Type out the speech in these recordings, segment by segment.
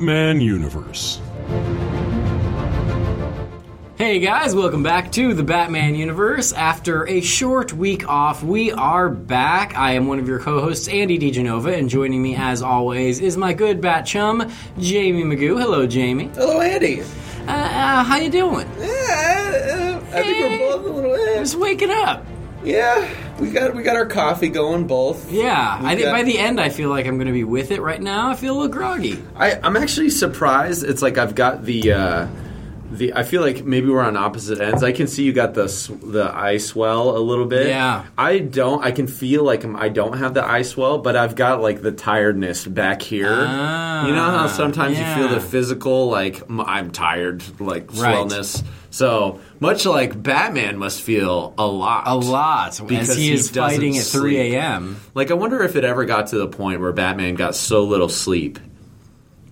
Batman universe. Hey guys, welcome back to the Batman universe. After a short week off, we are back. I am one of your co-hosts, Andy DeGenova, and joining me as always is my good bat chum, Jaime Magoo. Hello, Jaime. Hello, Andy. Uh, uh, how you doing? Yeah, uh, I think we're both a little. Eh. Just waking up. Yeah, we got we got our coffee going both. Yeah, We I think got- by the end, I feel like I'm going to be with it. Right now, I feel a little groggy. I, I'm actually surprised. It's like I've got the uh, the. I feel like maybe we're on opposite ends. I can see you got the the eye swell a little bit. Yeah. I don't. I can feel like I'm, I don't have the eye swell, but I've got like the tiredness back here. Ah, you know how sometimes you feel the physical like I'm tired like Right. swellness. So much like Batman must feel a lot. A lot, Because he he is fighting at 3 a.m. Like I wonder if it ever got to the point where Batman got so little sleep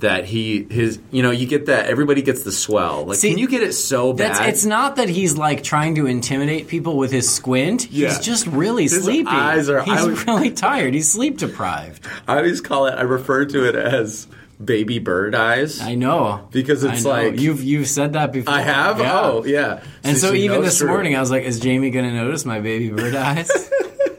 that he his you know you get that everybody gets the swell. Like See, can you get it so bad? That's, it's not that he's like trying to intimidate people with his squint. Yeah. He's just really His sleepy. eyes are- he's would- really tired. He's sleep deprived. I always call it. I refer to it as baby bird eyes. I know Because it's know. like- you've you've said that before. I have. Yeah. Oh yeah. And so she even this true. morning, I was like, "Is Jaime going to notice my baby bird eyes?"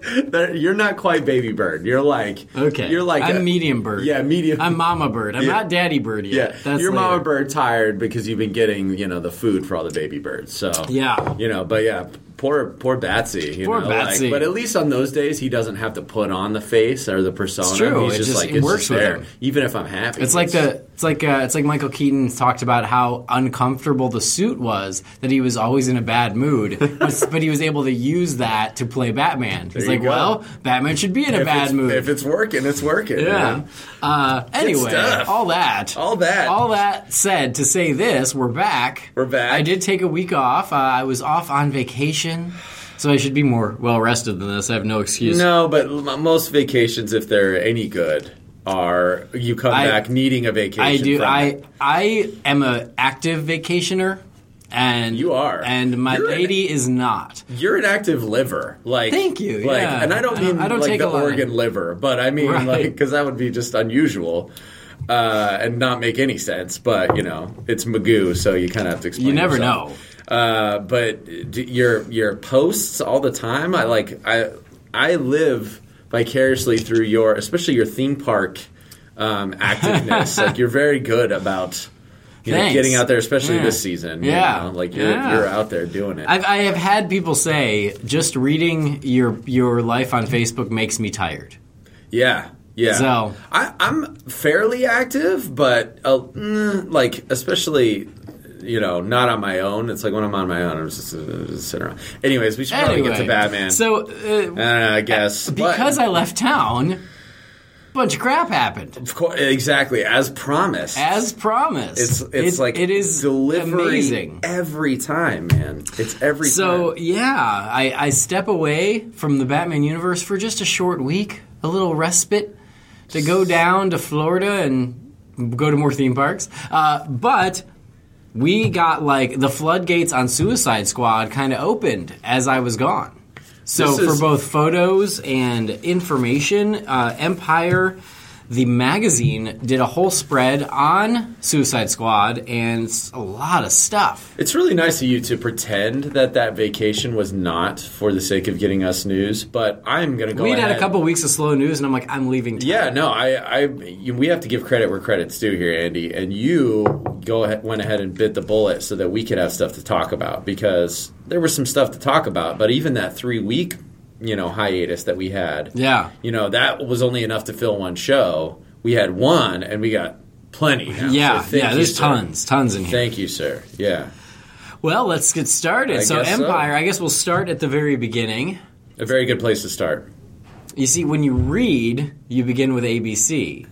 You're not quite baby bird. You're like Okay, You're like I'm a- medium bird. Yeah, medium. I'm mama bird. I'm Yeah. not daddy bird yet. Yeah, That's your later. mama bird tired because you've been getting you know the food for all the baby birds. So Yeah. you know, but yeah, poor poor Batsy. You Poor know, Batsy. Like, but at least on those days, he doesn't have to put on the face or the persona. It's true. He's It just, just- like it it's works just there. him. Even if I'm happy, It's like the it's like uh, it's like Michael Keaton talked about how uncomfortable the suit was that he was always in a bad mood, but, but he was able to use that to play Batman. He's like, go. well, Batman should be in a if bad mood. If it's working, it's working. yeah. Uh, anyway, all that, All that. all that said, to say this, we're back. We're back. I did take a week off. Uh, I was off on vacation, so I should be more well rested than this. I have no excuse. No, but most vacations, if they're any good, are you come I- back needing a vacation. I do. I. I am an active vacationer, and You are. and my You're an- lady is not. You're an active liver, like Thank you, Like, yeah. and I don't I don't- mean I don't like take the organ liver, but I mean Right. like because that would be just unusual uh, and not make any sense. But you know, it's Magoo, so you kind of have to explain. You never yourself. Uh, but d- your your posts all the time, I like. I I live vicariously through your, especially your theme park um, activeness. like you're very good about. You know, getting out there, especially Yeah. this season. you Yeah. know, like you're Yeah. you're out there doing it. I've, I have had people say just reading your your life on Facebook makes me tired. Yeah, yeah. So- I, I'm fairly active, but uh, mm, like especially. You know, not on my own. It's like when I'm on my own, I'm just, uh, just sitting around. Anyways, we should probably Anyway, get to Batman. So I uh, I guess because But- I left town, a bunch of crap happened. of course, exactly as promised. As promised, it's it's It- like it is delivery amazing. every time, man. It's every time. So time. yeah, I, I step away from the Batman universe for just a short week, a little respite to go down to Florida and go to more theme parks. Uh, but we got like the floodgates on Suicide Squad kind of opened as I was gone. So This for is- both photos and information, uh, Empire, the magazine, did a whole spread on Suicide Squad and a lot of stuff. It's really nice of you to pretend that that vacation was not for the sake of getting us news, but I'm going to go we had a couple weeks of slow news, and I'm like, I'm leaving. Town. Yeah, no, I, I, you, we have to give credit where credit's due here, Andy. And you go ahead, went ahead and bit the bullet so that we could have stuff to talk about because there was some stuff to talk about. But even that three week, you know, hiatus that we had, Yeah. you know, that was only enough to fill one show. We had one, and we got plenty. Now. Yeah, So yeah. There's sir. tons, tons in here. Thank you, sir. Yeah, well, let's get started. I so, guess so. Empire. I guess we'll start at the very beginning. a very good place to start. You see, when you read, you begin with ABC.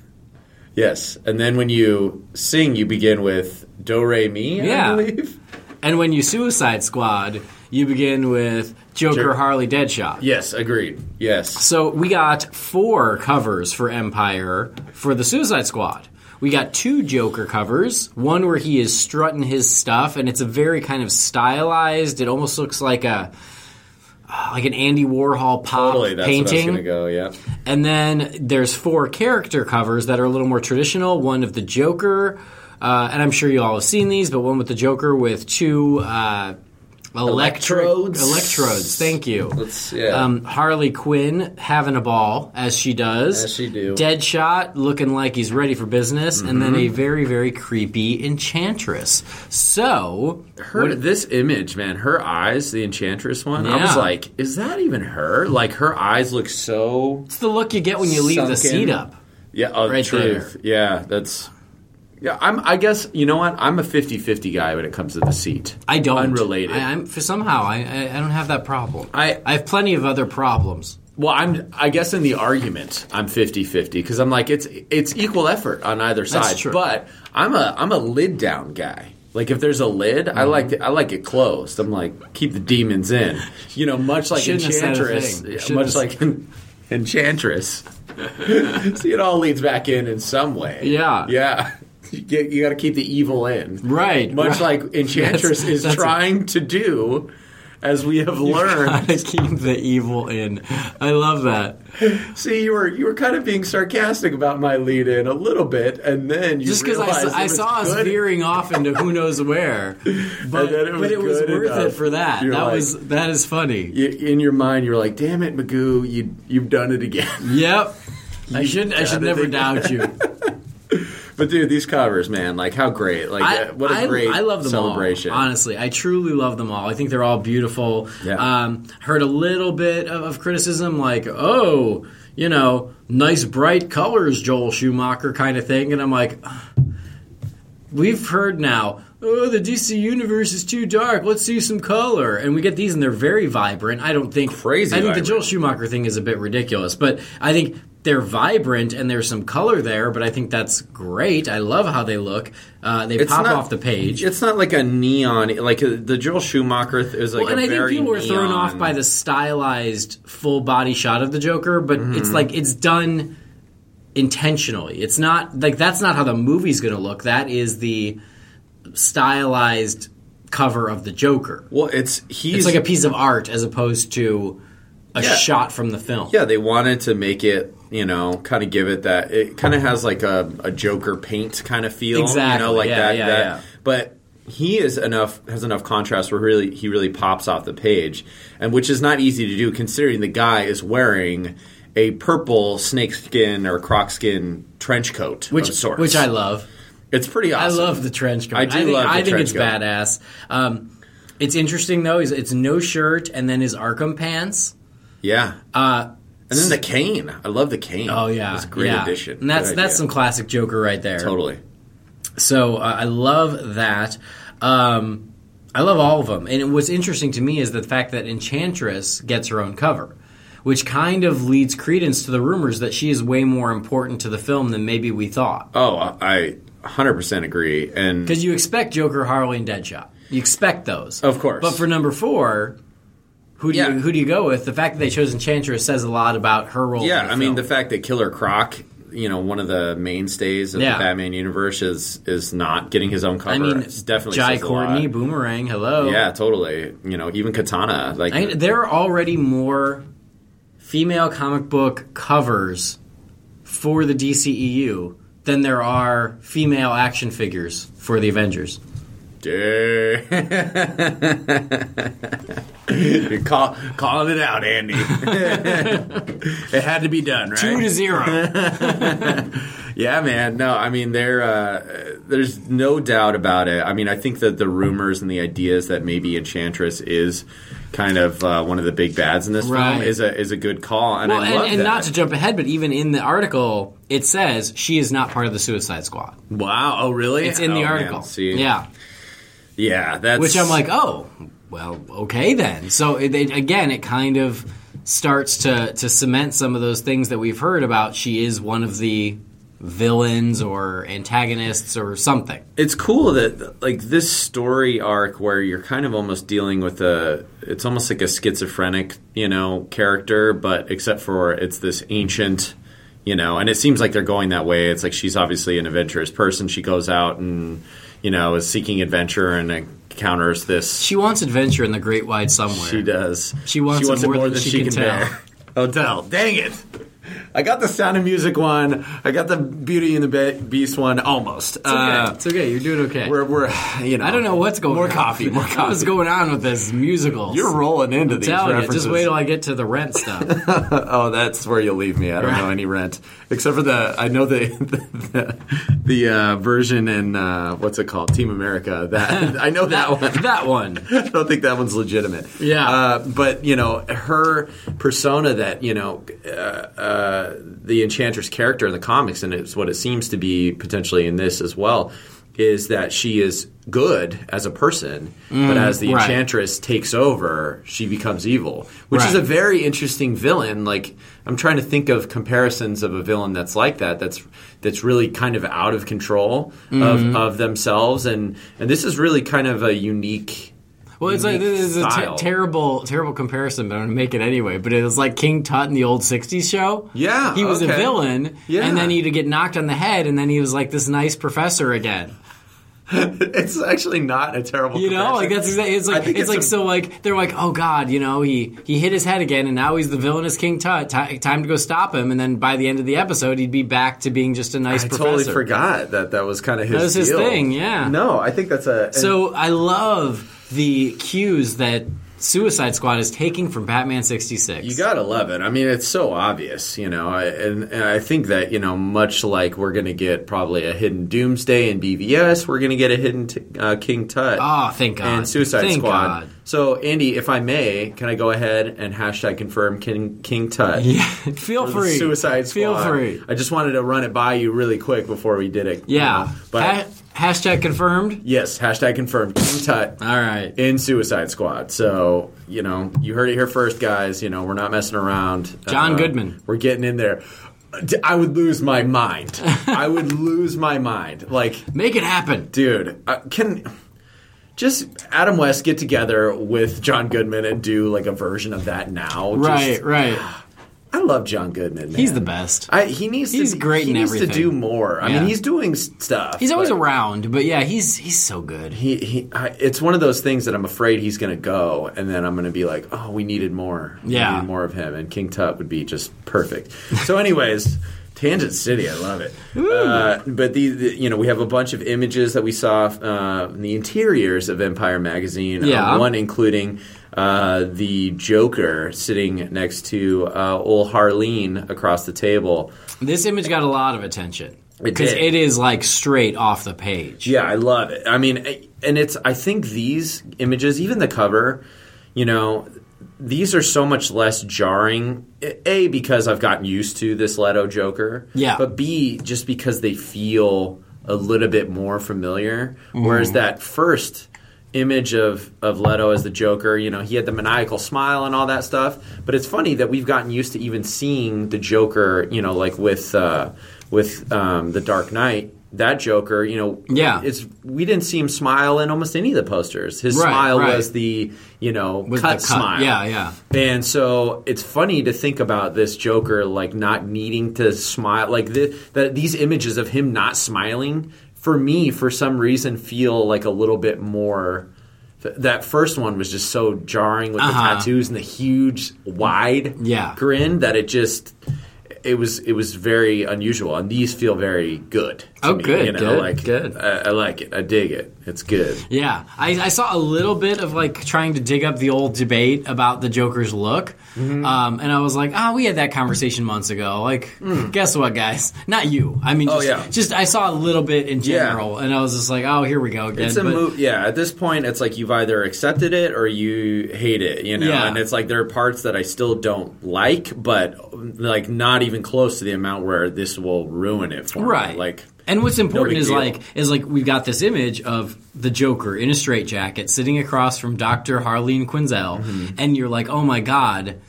Yes, and then when you sing, you begin with Do Re Mi. Yeah. I believe. And when you Suicide Squad, you begin with Joker, Sure. Harley, Deadshot. Yes, agreed. Yes. So we got four covers for Empire for the Suicide Squad. We got two Joker covers. One where he is strutting his stuff, and it's a very kind of stylized. It almost looks like a like an Andy Warhol pop Totally, that's painting. what I go. Yeah. And then there's four character covers that are a little more traditional. One of the Joker, uh, and I'm sure you all have seen these, but one with the Joker with two uh, Electrodes. Electrodes. Thank you. Let's- yeah. Um, Harley Quinn having a ball as she does. As she do. Deadshot looking like he's ready for business, and then Mm-hmm. a very very creepy Enchantress. So Her this image, man, her eyes, the Enchantress one. I was like, is that even her? Like her eyes look so it's the look you get when you leave the seat up. Yeah, oh, Right truth. Yeah, that's. Yeah, I'm. I guess you know what? I'm a 50-50 guy when it comes to the seat. I don't. Unrelated. I, I'm for somehow I, I I don't have that problem. I- I have plenty of other problems. Well, I'm. I guess in the argument, I'm 50-50 because I'm like it's it's equal effort on either side. That's true. But I'm a I'm a lid down guy. Like if there's a lid, I mm-hmm. like it, I like it closed. I'm like keep the demons in. You know, much like Shouldn't have said a Enchantress. Much have like en- Enchantress. See, it all leads back in in some way. Yeah. yeah. You, get, you got to keep the evil in, Right, Much right. like Enchantress That's- is that's trying to do, as we have learned. Gotta keep the evil in. I love that. See, you were you were kind of being sarcastic about my lead in a little bit, and then you Just because I, saw- I saw us good. veering off into who knows where, but, it was but it was worth enough. it for that. You're that like- was that is funny. You- in your mind, you're like, "Damn it, Magoo, you you've done it again." Yep. I should I should never again. doubt you. But dude, these covers, man, like how great! Like I, uh, what a I- great I love them celebration. all. Honestly, I truly love them all. I think they're all beautiful. Yeah. Um, heard a little bit of, of criticism, like, oh, you know, nice bright colors, Joel Schumacher kind of thing, and I'm like, we've heard now. Oh, the DC universe is too dark. Let's see some color, and we get these, and they're very vibrant. I don't think Crazy I think the. Joel Schumacher thing is a bit ridiculous, but I think they're vibrant and there's some color there. But I think that's great. I love how they look. Uh, they It's pop not- off the page. It's not like a neon, like uh, the Joel Schumacher th- is like well, and I think people were thrown off by the stylized full body shot of the Joker, but Mm-hmm. it's like it's done intentionally. It's not like that's not how the movie's going to look. That is the stylized cover of the Joker. Well, it's he's It's like a piece of art as opposed to a Yeah. shot from the film. Yeah, they wanted to make it, you know, kind of give it that. It kind of has like a, a Joker paint kind of feel, you know, like yeah, that. yeah, that. But he is enough has enough contrast where really he really pops off the page, and which is not easy to do considering the guy is wearing a purple snakeskin or crocskin trench coat, Which, of sorts. which I love. It's pretty I love the trench coat. I do think, love the I think it's coat. badass. Um, it's interesting though. Is it's no shirt and then his Arkham pants. Yeah, Uh, and then the cane. I love the cane. oh yeah, it's a great yeah. addition. And that's that's some classic Joker right there. totally. So uh, I love that. Um, I love all of them. And what's interesting to me is the fact that Enchantress gets her own cover, which kind of leads credence to the rumors that she is way more important to the film than maybe we thought. Oh, I 100% agree. And Because you expect Joker, Harley, and Deadshot. You expect those, Of course. But for number four, who do Yeah. you who do you go with? The fact that they chose Enchantress says a lot about her role. Yeah, in the I mean the fact that Killer Croc, you know, one of the mainstays of Yeah. the Batman universe is is not getting his own cover. I mean, it's definitely Jai Courtney. Boomerang, hello. Yeah, totally. You know, even Katana, like I mean, there are already more female comic book covers for the DCEU than there are female action figures for the Avengers. Dang. You're call, calling it out, Andy. it had to be done, right? Two to zero. Yeah, man. No, I mean there. Uh, there's no doubt about it. I mean, I think that the rumors and the ideas that maybe Enchantress is kind of uh, one of the big bads in this Right. film is a is a good call, and well, I and, love and that. not to jump ahead, but even in the article, it says she is not part of the Suicide Squad. wow. Oh, really? It's in the Oh, man. article. See, Yeah. Yeah. That's Which I'm like, oh, well, okay then. So it, it, again, it kind of starts to to cement some of those things that we've heard about. She is one of the villains or antagonists or something. it's cool that like this story arc where you're kind of almost dealing with a it's almost like a schizophrenic you know character but except for it's this ancient you know and it seems like they're going that way it's like she's obviously an adventurous person she goes out and you know is seeking adventure and encounters this. She wants adventure in the great wide somewhere. She does. She wants it more than she can tell. Odell, dang it! I got the Sound of Music one. I got the Beauty and the Be- Beast one. Almost. It's okay. it's okay. You're doing okay. We're, we're, you know. I don't know what's going more on. coffee. More coffee. What's going on with this musical? You're rolling into these Tell you, just wait till I get to the rent stuff. oh, that's where you'll leave me. I don't know any rent except for the. I know the the, the uh, version in uh, what's it called? Team America. That I know that, one. that one. I don't think that one's legitimate. Yeah. Uh, but you know her persona that you know uh, the Enchantress character in the comics, and it's what it seems to be potentially in this as well. Is that she is good as a person, but as the Mm, right. Enchantress takes over, she becomes evil, which is a very interesting villain. Like I'm trying to think of comparisons of a villain that's like that. That's that's really kind of out of control Mm-hmm. of, of themselves, and and this is really kind of a unique. Well, it's like this is a ter- terrible, terrible comparison, but I'm gonna make it anyway. But it was like King Tut in the old '60s show. Yeah, he was a villain, Yeah. and then he'd get knocked on the head, and then he was like this nice professor again. It's actually not a terrible. You know, like that's exactly. It's like think it's, like a- so like they're like, oh god, you know, he he hit his head again, and now he's the villainous King Tut. Ti time to go stop him, and then by the end of the episode, he'd be back to being just a nice I professor. totally forgot that that was kind of his. That was his deal. thing, yeah. No, I think that's a. So I love the cues that Suicide Squad is taking from Batman '66. You gotta love it. I mean, it's so obvious, you know. I, and, and I think that you know, much like we're gonna get probably a hidden Doomsday in BVS, we're gonna get a hidden t- uh, King Tut Oh, thank God. and Suicide Thank Squad. God. So, Andy, if I may, can I go ahead and hashtag confirm King King Tut? Yeah, feel free. Suicide Squad. Feel free. I just wanted to run it by you really quick before we did it. you Yeah. know. but hashtag confirmed. yes, hashtag confirmed King Tut All right. in Suicide Squad. So, you know, you heard it here first, guys. You know, we're not messing around. John Uh, Goodman. We're getting in there. I would lose my mind. I would lose my mind. Like, Make it happen. dude, uh, can just Adam West get together with John Goodman and do like a version of that now? Just- Right, right. I love John Goodman. Man. He's the best. I, he needs He's to. great He needs everything. to do more. I Yeah. mean, he's doing stuff. He's always around, but yeah, he's he's so good. he, he I, it's one of those things that I'm afraid he's going to go, and then I'm going to be like, oh, we needed more. We Yeah. needed more of him, and King Tut would be just perfect. So, anyways. Tangent City, I love it. Uh, but the, the, you know, we have a bunch of images that we saw uh, in the interiors of Empire magazine. uh, Yeah. one including uh, the Joker sitting next to uh, old Harleen across the table. This image got a lot of attention because did. it is like straight off the page. Yeah, I love it. I mean, and it's I think these images, even the cover, you know, these are so much less jarring. A because I've gotten used to this Leto Joker. Yeah. But B just because they feel a little bit more familiar. Whereas that first image of of Leto as the Joker, you know, he had the maniacal smile and all that stuff. But it's funny that we've gotten used to even seeing the Joker, you know, like with uh, with um, the Dark Knight. That Joker, you know, Yeah. it's we didn't see him smile in almost any of the posters. His Right, smile right. was the you know cut, the cut. smile. Yeah, yeah. And so it's funny to think about this Joker like not needing to smile. Like the, the, these images of him not smiling for me, for some reason, feel like a little bit more. That first one was just so jarring with Uh-huh. the tattoos and the huge wide Yeah. grin that it just it was it was very unusual. And these feel very good. Oh, me, good, you know, good, like good. I, I like it. I dig it. It's good. Yeah, I, I saw a little bit of like trying to dig up the old debate about the Joker's look, Mm-hmm. um, and I was like, "Ah, we had that conversation months ago." Like, guess what, guys? Not you. I mean, Mm. Oh, just, yeah. just I saw a little bit in Yeah. general, and I was just like, "Oh, here we go again." It's a But- move. Yeah, at this point, it's like you've either accepted it or you hate it. You know, Yeah. and it's like there are parts that I still don't like, but like not even close to the amount where this will ruin it for right me. Like, and what's important big is deal. like is like we've got this image of the joker in a straitjacket sitting across from dr harleen quinzel Mm-hmm. and you're like oh my god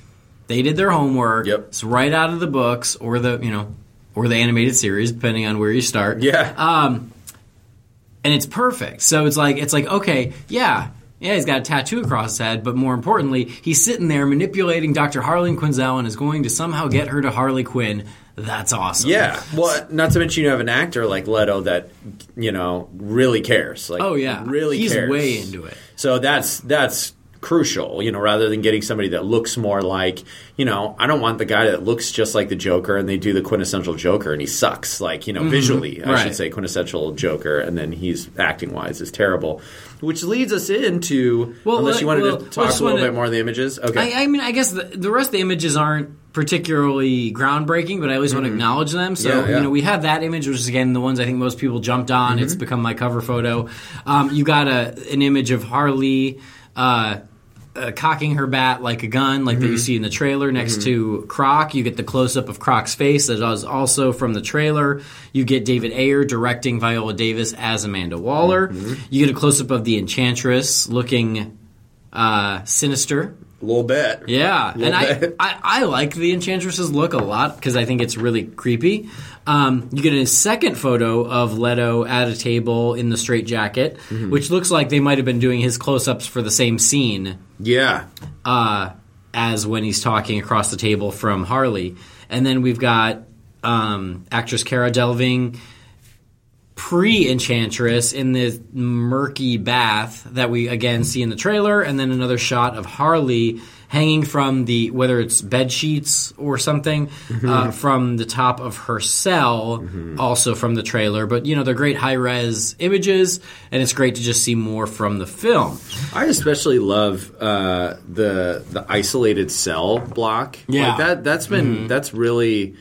they did their homework Yep. it's right out of the books or the you know or the animated series depending on where you start yeah, um and it's perfect so it's like it's like okay yeah yeah, he's got a tattoo across his head, but more importantly, he's sitting there manipulating Dr. Harleen Quinzel and is going to somehow get her to Harley Quinn. That's awesome. Yeah. Well, not to mention you have an actor like Leto that you know really cares. Like, Oh yeah, really cares. He's cares. way into it. So that's that's crucial, you know, rather than getting somebody that looks more like, you know, I don't want the guy that looks just like the Joker and they do the quintessential Joker and he sucks, like, you know, visually, I Mm-hmm. Right. should say quintessential Joker and then he's acting wise is terrible. Which leads us into Well, unless you wanted well, to talk a little bit more of the images. Okay. I, I mean, I guess the, the rest of the images aren't particularly groundbreaking, but I always want to acknowledge them. So, Mm-hmm. Yeah, yeah. you know, we have that image, which is again the ones I think most people jumped on. It's Mm-hmm. become my cover photo. Um, you got a an image of Harley. Uh, uh, cocking her bat like a gun, like Mm-hmm. that you see in the trailer next to Croc. You get the close up of Croc's face that is also from the trailer. You get David Ayer directing Viola Davis as Amanda Waller. Mm-hmm. You get a close up of the Enchantress looking uh, sinister. A little bit. Yeah, and I, bit. I I like the Enchantress's look a lot because I think it's really creepy. Um, you get a second photo of Leto at a table in the straight jacket, Mm-hmm. which looks like they might have been doing his close ups for the same scene Yeah. uh, as when he's talking across the table from Harley. And then we've got um, actress Cara Delevingne, pre Enchantress, in the murky bath that we again see in the trailer, and then another shot of Harley hanging from the whether it's bed sheets or something uh, from the top of her cell, also from the trailer. But you know they're great high res images, and it's great to just see more from the film. I especially love uh, the the isolated cell block. Yeah. like that. That's been that's really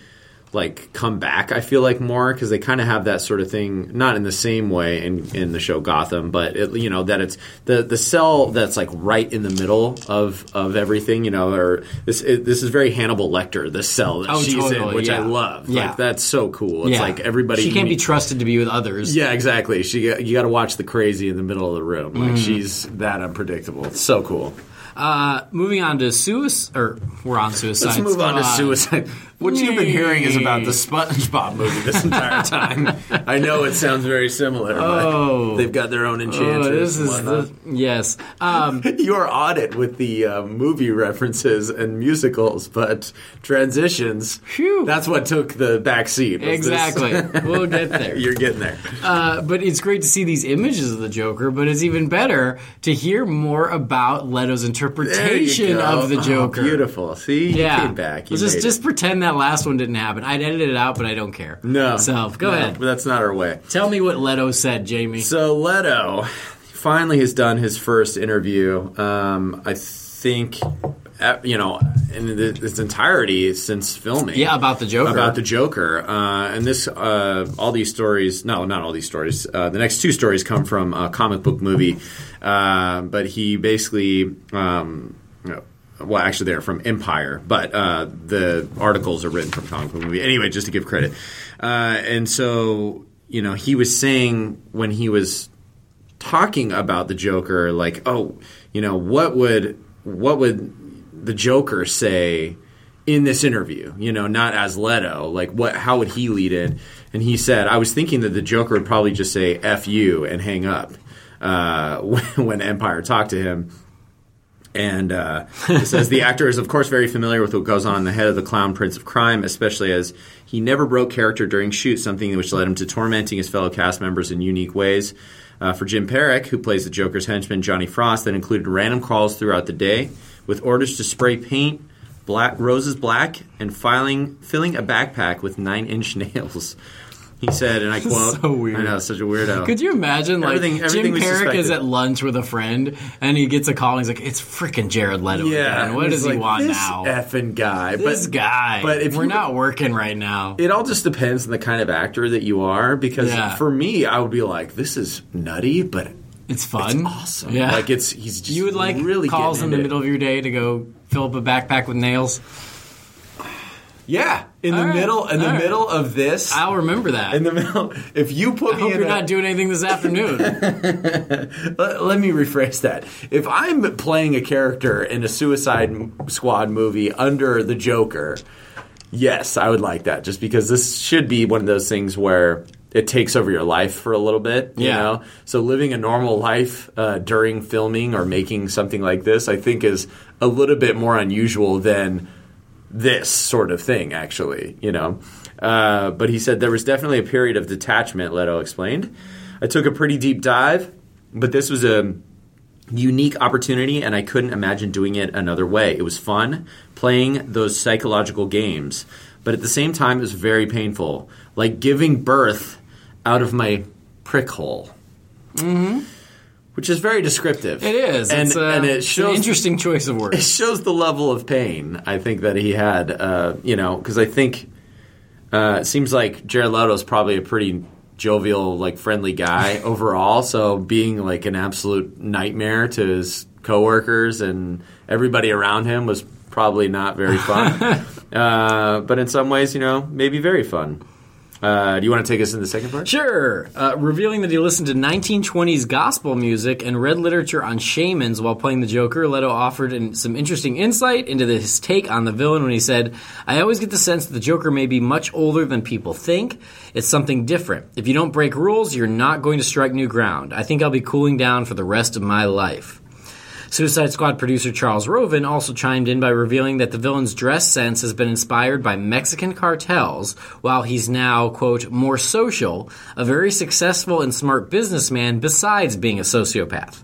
like come back. I feel like more because they kind of have that sort of thing, not in the same way in in the show Gotham, but it, you know that it's the the cell that's like right in the middle of of everything. You know, or this it, this is very Hannibal Lecter. The cell that Oh, she's in, totally, which I love. Yeah. Like that's so cool. It's like everybody. She can't be trusted to be with others. yeah, exactly. She you got to watch the crazy in the middle of the room. Like Mm. she's that unpredictable. It's so cool. Uh, moving on to suicide, or we're on suicide. Let's move on to suicide. What you've been hearing is about the SpongeBob movie this entire time. I know it sounds very similar, but Oh. they've got their own Oh, this is the, yes. Um, You're on it with the uh, movie references and musicals, but transitions. Phew. That's what took the back seat. exactly. we'll get there. You're getting there. Uh, but it's great to see these images of the Joker. But it's even better to hear more about Leto's interpretation of the Oh, Joker. beautiful. See, you Yeah, came back. You just just pretend that last one didn't happen. I'd edit it out, but I don't care. no. So go No, ahead. But that's not our way. Tell me what Leto said, Jaime. So Leto finally has done his first interview. Um, I think, uh, you know, in the, its entirety since filming. yeah, about the Joker. About the Joker, uh, and this, uh, all these stories. No, not all these stories. Uh, the next two stories come from a comic book movie, uh, but he basically, um, you know, well, actually, they're from Empire, but uh, the articles are written from comic book movie. Anyway, just to give credit, uh, and so you know, he was saying when he was talking about the Joker, like, oh, you know, what would what would the Joker say in this interview? You know, not as Leto. Like, what? How would he lead it? And he said, I was thinking that the Joker would probably just say "f you" and hang up uh, when Empire talked to him. And uh, it says the actor is, of course, very familiar with what goes on in the head of the clown prince of crime, especially as he never broke character during shoot, something which led him to tormenting his fellow cast members in unique ways. Uh, for Jim Parrack, who plays the Joker's henchman Johnny Frost, that included random calls throughout the day with orders to spray paint black roses black and filing filling a backpack with nine inch nails. He said, and I quote, So weird. I know, such a weirdo. Could you imagine, like, Everything- everything Jim Parrack is at lunch with a friend, and he gets a call, and he's like, it's freaking Jared Leto Yeah, again. What does it's he like, want this now? Effing guy, this but guy. but if We're you- not working right now. It all just depends on the kind of actor that you are. Because Yeah. for me, I would be like, "This is nutty, but It's fun. it's awesome." Yeah. like it's he's just you would like really calls in the into middle of your day to go fill up a backpack with nails. Yeah, in the right. middle, in the All right. middle of this, I'll remember that. in the middle. If you put I me hope in you're a, not doing anything this afternoon. let, let me rephrase that. If I'm playing a character in a Suicide Squad movie under the Joker, yes, I would like that. Just because this should be one of those things where it takes over your life for a little bit. You Yeah. know, so living a normal life uh, during filming or making something like this, I think, is a little bit more unusual than this sort of thing. Actually, you know. Uh, but he said there was definitely a period of detachment. Leto explained. I took a pretty deep dive, but this was a unique opportunity, and I couldn't imagine doing it another way. It was fun playing those psychological games, but at the same time, it was very painful, like giving birth out of my prick hole. Mm-hmm. Which is very descriptive. It is. and, it's, uh, and it shows an interesting choice of words. it shows the level of pain I think that he had. Uh, you know, because I think uh, it seems like Jared Leto is probably a pretty jovial, like friendly guy overall. So being like an absolute nightmare to his coworkers and everybody around him was probably not very fun. uh, but in some ways, you know, maybe very fun. Uh, do you want to take us in the second part? Sure. Uh, revealing that he listened to 1920s gospel music and read literature on shamans while playing the Joker, Leto offered some interesting insight into his take on the villain when he said, I always get the sense that the Joker may be much older than people think. It's something different. If you don't break rules, you're not going to strike new ground. I think I'll be cooling down for the rest of my life. Suicide Squad producer Charles Roven also chimed in by revealing that the villain's dress sense has been inspired by Mexican cartels, while he's now, quote, more social, a very successful and smart businessman besides being a sociopath.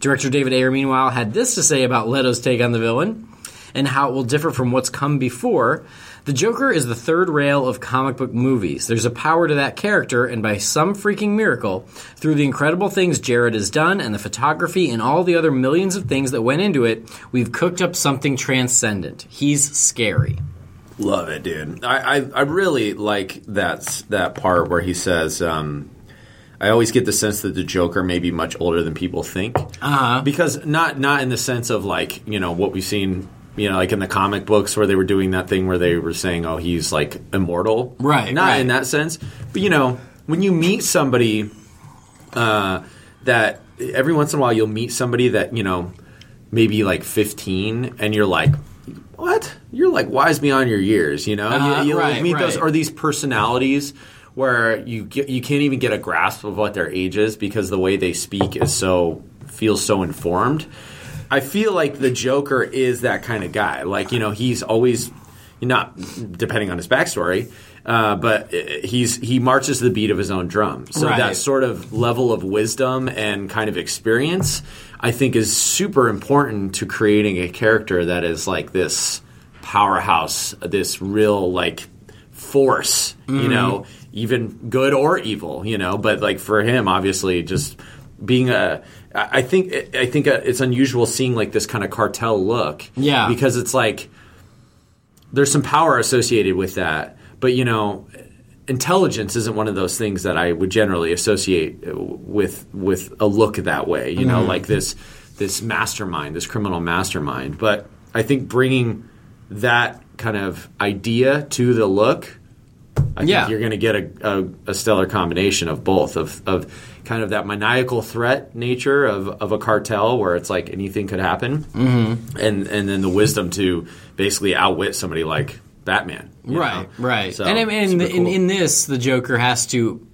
Director David Ayer, meanwhile, had this to say about Leto's take on the villain and how it will differ from what's come before. The Joker is the third rail of comic book movies. There's a power to that character, and by some freaking miracle, through the incredible things Jared has done and the photography and all the other millions of things that went into it, we've cooked up something transcendent. He's scary. Love it, dude. I, I, I really like that that part where he says, um, "I always get the sense that the Joker may be much older than people think." Uh-huh. Because not not in the sense of like you know what we've seen, you know, like in the comic books where they were doing that thing where they were saying, "Oh, he's like immortal." Right, Not right. in that sense, but you know, when you meet somebody uh, that every once in a while you'll meet somebody that you know maybe like 15 and you're like what you're like wise beyond your years you know Uh, you, you right, meet those right. or these personalities where you get, you can't even get a grasp of what their age is because the way they speak is so feels so informed i feel like the joker is that kind of guy. Like you know he's always not depending on his backstory uh, but uh, he's he marches to the beat of his own drum. So Right. that sort of level of wisdom and kind of experience i think is super important to creating a character that is like this powerhouse this real like force you know even good or evil you know but like for him obviously just being a I think I think it's unusual seeing like this kind of cartel look. Yeah. because it's like there's some power associated with that. But you know intelligence isn't one of those things that I would generally associate with with a look that way you know mm-hmm. like this this mastermind this criminal mastermind. But I think bringing that kind of idea to the look I Yeah. think you're going to get a, a, a stellar combination of both of, of kind of that maniacal threat nature of, of a cartel where it's like anything could happen, mm-hmm. and and then the wisdom to basically outwit somebody like Batman. Right, know? right. So, and I mean, in, super in, in this, the Joker has to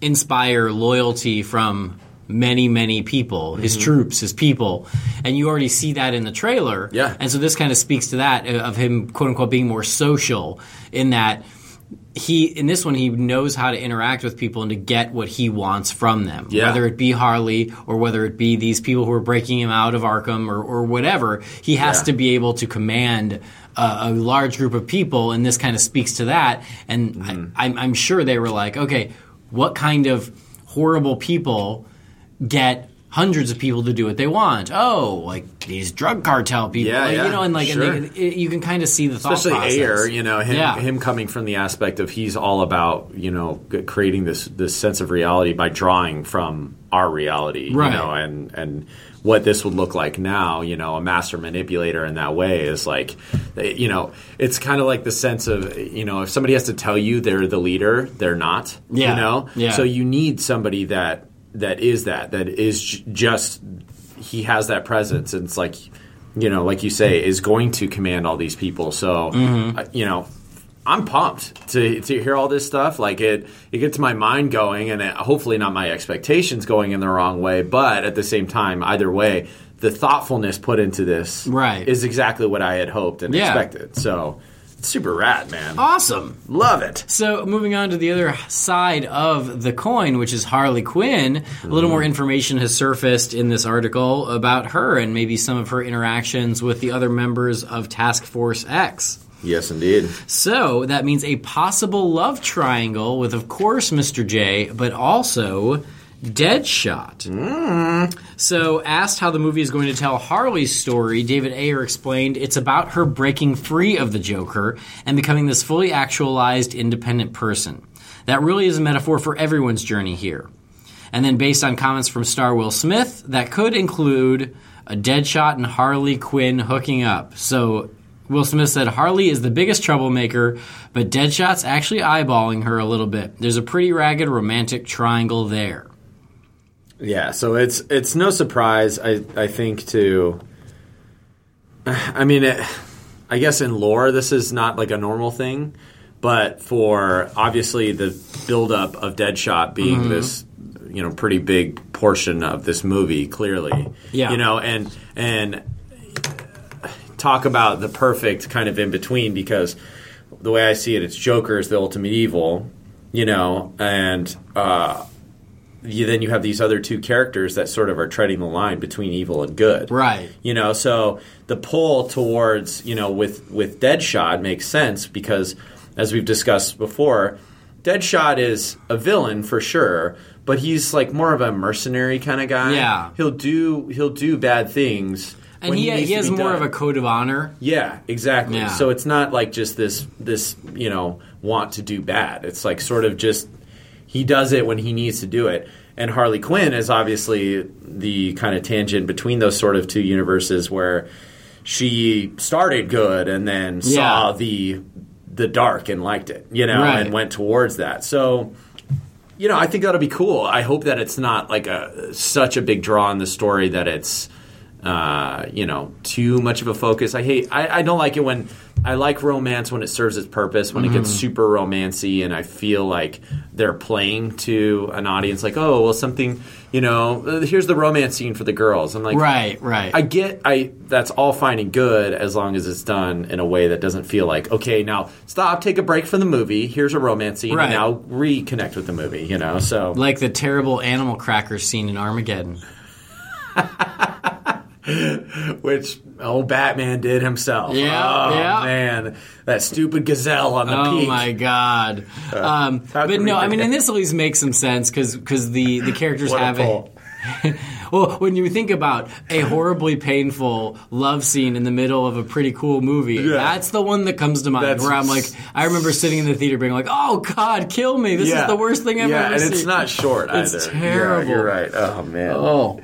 inspire loyalty from many, many people, his troops, his people, and you already see that in the trailer. Yeah. And so this kind of speaks to that uh, of him, quote unquote, being more social in that. He in this one he knows how to interact with people and to get what he wants from them. Yeah. Whether it be Harley or whether it be these people who are breaking him out of Arkham or, or whatever, he has Yeah. to be able to command a, a large group of people, and this kind of speaks to that. And Mm-hmm. I, I'm, I'm sure they were like, okay, what kind of horrible people get hundreds of people to do what they want? Oh, like these drug cartel people, Yeah, like, yeah, you know, and like sure. and they, you can kind of see the thought especially. Ayer, you know, him, Yeah. him coming from the aspect of he's all about you know creating this this sense of reality by drawing from our reality, Right. you know, and and what this would look like now, you know, a master manipulator in that way is like, eh, you know, it's kind of like the sense of you know, if somebody has to tell you they're the leader, they're not, Yeah. you know, Yeah. so you need somebody that that is that that is j- just he has that presence and it's like you know like you say is going to command all these people so uh, you know i'm pumped to, to hear all this stuff like it it gets my mind going and it, hopefully not my expectations going in the wrong way but at the same time either way the thoughtfulness put into this Right. is exactly what i had hoped and Yeah. expected so super rad, man. Awesome. Love it. So, moving on to the other side of the coin, which is Harley Quinn, a little more mm-hmm. information has surfaced in this article about her and maybe some of her interactions with the other members of Task Force X. Yes, indeed. So, that means a possible love triangle with, of course, Mr. J, but also Deadshot. So, asked how the movie is going to tell Harley's story, David Ayer explained it's about her breaking free of the Joker and becoming this fully actualized, independent person. That really is a metaphor for everyone's journey here. And then, based on comments from star Will Smith, that could include a Deadshot and Harley Quinn hooking up. So, Will Smith said Harley is the biggest troublemaker, but Deadshot's actually eyeballing her a little bit. There's a pretty ragged romantic triangle there. Yeah, so it's it's no surprise I I think to I mean it, I guess in lore this is not like a normal thing, but for obviously the buildup of Deadshot being Mm-hmm. this you know pretty big portion of this movie clearly. Yeah. You know and and talk about the perfect kind of in between because the way I see it, it's Joker is the ultimate evil, you know, and uh, you, then you have these other two characters that sort of are treading the line between evil and good, Right. You know, so the pull towards you know with with Deadshot makes sense because as we've discussed before, Deadshot is a villain for sure. But he's like more of a mercenary kind of guy. Yeah. he'll do he'll do bad things, And when he, he to has more done. of a code of honor. Yeah, exactly. Yeah. So it's not like just this this you know want to do bad. It's like sort of just he does it when he needs to do it. And Harley Quinn is obviously the kind of tangent between those sort of two universes where she started good and then saw the the dark and liked it, you know, Right. and went towards that. So you know, I think that'll be cool. I hope that it's not like a such a big draw in the story that it's uh, you know too much of a focus. I hate. I, I don't like it when I like romance when it serves its purpose. When it gets Mm-hmm. super romancy, and I feel like they're playing to an audience, like, oh, well, something. You know, uh, here's the romance scene for the girls. I'm like, Right, right. I get I that's all fine and good as long as it's done in a way that doesn't feel like okay now stop take a break from the movie here's a romance scene Right. and now reconnect with the movie you know so like the terrible animal crackers scene in Armageddon. which old Batman did himself Yeah, oh yeah. man that stupid gazelle on the peak. Oh peak my god! um, but no, I mean, and this at least makes some sense because because the the characters have pull. well, when you think about a horribly painful love scene in the middle of a pretty cool movie, yeah. that's the one that comes to mind. That's- where I'm like, I remember sitting in the theater being like, "Oh God, kill me! This yeah. is the worst thing I've yeah, ever and seen." it's not short It's either terrible. yeah, you're right oh man Oh.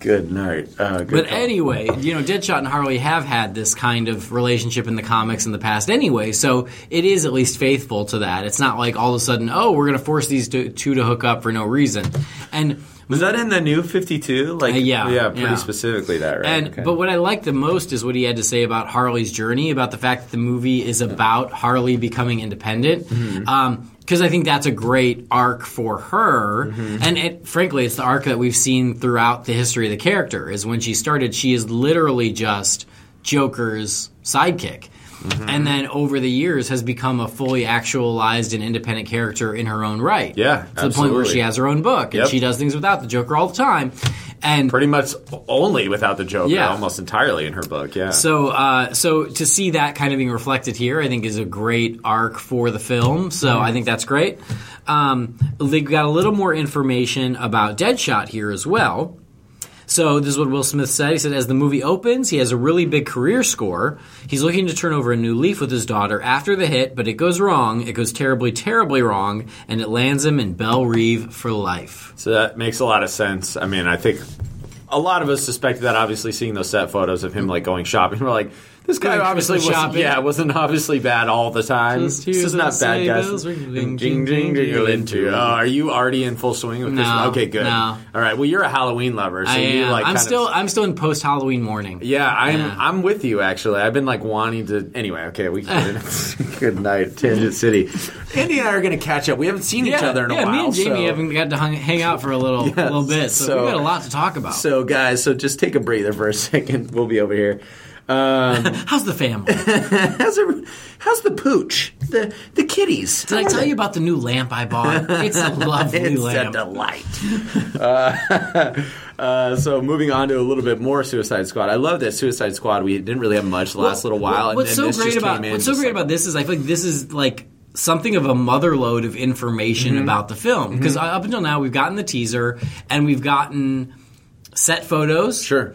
Good night uh, good But call. anyway, you know, Deadshot and Harley have had this kind of relationship in the comics in the past anyway, so it is at least faithful to that. It's not like all of a sudden, oh, we're going to force these two, two to hook up for no reason. And was that in the new 52 like Uh, yeah, yeah pretty yeah. specifically that right And Okay. but what I like the most is what he had to say about Harley's journey, about the fact that the movie is about Harley becoming independent. Mm-hmm. Because I think that's a great arc for her, Mm-hmm. and it, frankly, it's the arc that we've seen throughout the history of the character. Is when she started, she is literally just Joker's sidekick. Mm-hmm. And then over the years has become a fully actualized and independent character in her own right. Yeah, to the point where she has her own book and Yep. she does things without the Joker all the time. And pretty much only without the Joker, Yeah. almost entirely in her book. Yeah. So, uh, so to see that kind of being reflected here, I think is a great arc for the film. So I think that's great. Um, they got a little more information about Deadshot here as well. So this is what Will Smith said. He said, as the movie opens, he has a really big career score. He's looking to turn over a new leaf with his daughter after the hit, but it goes wrong. It goes terribly, terribly wrong, and it lands him in Belle Reve for life. So that makes a lot of sense. I mean, I think a lot of us suspected that. Obviously, seeing those set photos of him like going shopping, we're like, this guy obviously wasn't, yeah, wasn't obviously bad all the time. This is not bad guys. Jing, jing, jingle into. Oh, are you already in full swing with Christmas? Okay, good. All right. Well, you're a Halloween lover, so you like. I'm still. I'm still in post Halloween morning. yeah, I'm. I'm with you. Actually, I've been like wanting to. Anyway, okay, we. good night, Tangent City. Andy and I are going to catch up. We haven't seen each other in a while. yeah, me and Jaime haven't got to hung, hang out for a little, little bit, so, we've got a lot to talk about. So, guys, so just take a breather for a second. We'll be over here. Um, How's the family? how's, the, how's the pooch? The the kitties? Did I tell you about the new lamp I bought? It's a lovely It's a delight. uh, uh, so moving on to a little bit more Suicide Squad. I love that Suicide Squad. We didn't really have much the last little while. What's and so this great about what's so great like- about this is I feel like this is like something of a mother load of information Mm-hmm. about the film because up until now we've gotten the teaser and we've gotten set photos. Sure.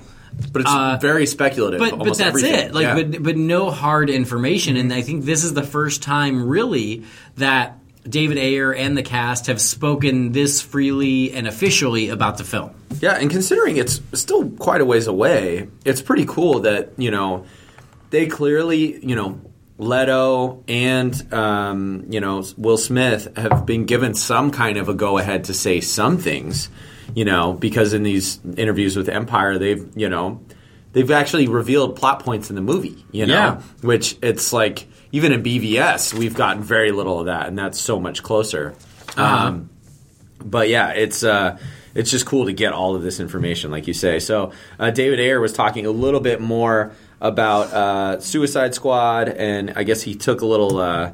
But it's very speculative. But but that's everything. it. Like Yeah. but but no hard information and I think this is the first time really that David Ayer and the cast have spoken this freely and officially about the film. Yeah, and considering it's still quite a ways away, it's pretty cool that you know they clearly you know Leto and um, you know Will Smith have been given some kind of a go ahead to say some things, you know, because in these interviews with Empire, they've you know they've actually revealed plot points in the movie, you know, Yeah. which it's like even in BVS we've gotten very little of that, and that's so much closer. Um, but yeah, it's uh, it's just cool to get all of this information, like you say. So uh, David Ayer was talking a little bit more about uh, Suicide Squad, and I guess he took a little uh,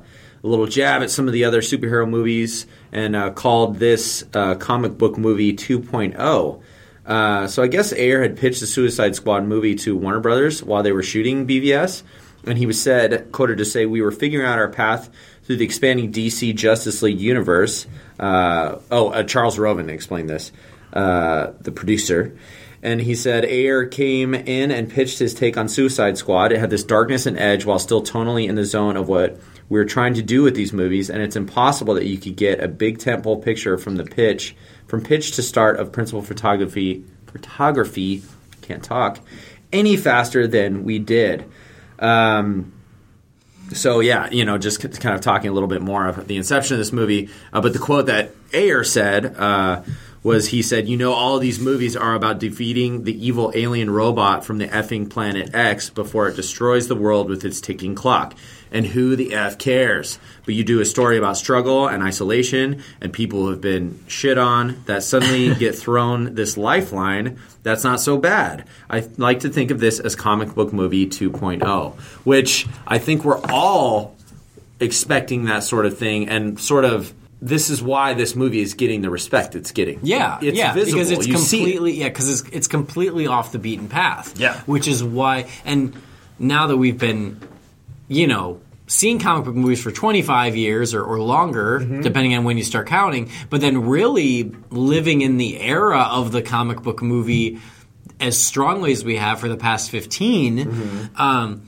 a little jab at some of the other superhero movies, and uh, called this uh, comic book movie 2.0. Uh, so I guess Ayer had pitched the Suicide Squad movie to Warner Brothers while they were shooting BVS, and he was said, quoted to say, "We were figuring out our path through the expanding DC Justice League universe." Uh, oh, uh, Charles Roven explained this, uh, the producer. And he said Ayer came in and pitched his take on Suicide Squad. It had this darkness and edge while still tonally in the zone of what we are trying to do with these movies, and it's impossible that you could get a big tentpole picture from the pitch, from pitch to start of principal photography, photography, can't talk, any faster than we did. Um, so yeah, you know, just kind of talking a little bit more of the inception of this movie. Uh, but the quote that Ayer said uh, was, he said, "You know, all these movies are about defeating the evil alien robot from the effing planet X before it destroys the world with its ticking clock." And who the f cares? But you do a story about struggle and isolation, and people who have been shit on that suddenly get thrown this lifeline. That's not so bad. I like to think of this as comic book movie 2.0, which I think we're all expecting that sort of thing, and sort of this is why this movie is getting the respect it's getting. Yeah, it's yeah, visible. because it's You see it. completely yeah, because it's, it's completely off the beaten path. Yeah. which is why. And now that we've been, you know, seeing comic book movies for twenty five years or, or longer, Mm-hmm. depending on when you start counting, but then really living in the era of the comic book movie as strongly as we have for the past 15 Mm-hmm. um,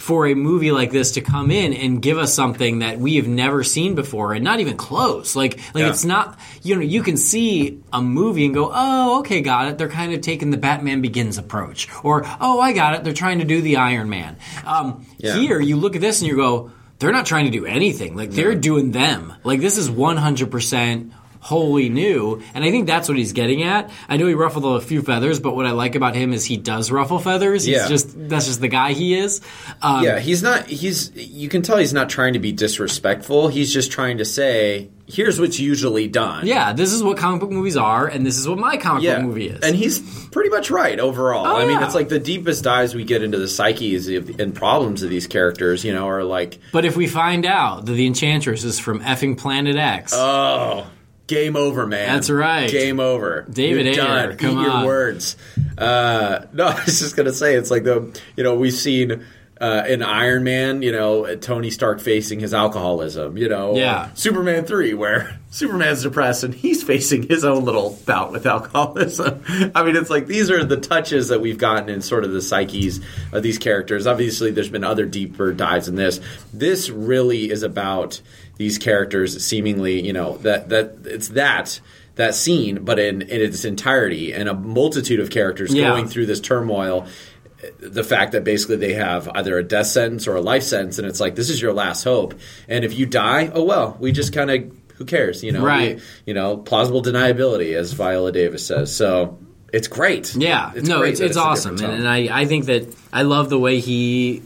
for a movie like this to come in and give us something that we have never seen before and not even close. Like like Yeah. it's not you know you can see a movie and go oh okay got it. They're kind of taking the batman begins approach or oh i got it. They're trying to do the iron man. Um, Yeah. here you look at this and you go they're not trying to do anything. Like they're doing them. Like this is 100% wholly new and i think that's what he's getting at i know he ruffled a few feathers but what i like about him is he does ruffle feathers he's Yeah. just that's just the guy he is um, Yeah, he's not. He's. You can tell he's not trying to be disrespectful. He's just trying to say, "Here's what's usually done." yeah this is what comic book movies are and this is what my comic Yeah, book movie is and he's pretty much right overall. Oh, I mean, yeah. it's like the deepest dives we get into the psyches of, and problems of these characters. You know, are like, but if we find out that the enchantress is from effing planet x oh, game over, man. That's right. Game over. David You're Ayer, done. come Eat your words. Uh, no, I was just gonna say it's like the you know we've seen. Uh, in Iron Man, you know, Tony Stark facing his alcoholism, you know, Yeah. Superman 3, where Superman's depressed and he's facing his own little bout with alcoholism. I mean, it's like these are the touches that we've gotten in sort of the psyches of these characters. Obviously, there's been other deeper dives in this. This really is about these characters seemingly, you know, that, that it's that. That scene, but in, in its entirety, and a multitude of characters Yeah. going through this turmoil the fact that basically they have either a death sentence or a life sentence, and it's like this is your last hope. And if you die, oh well, we just kind of who cares, you know? Right. We- you know, plausible deniability, as Viola Davis says. So it's great. Yeah, no, great it's, that it's awesome, and, and I, I think that I love the way he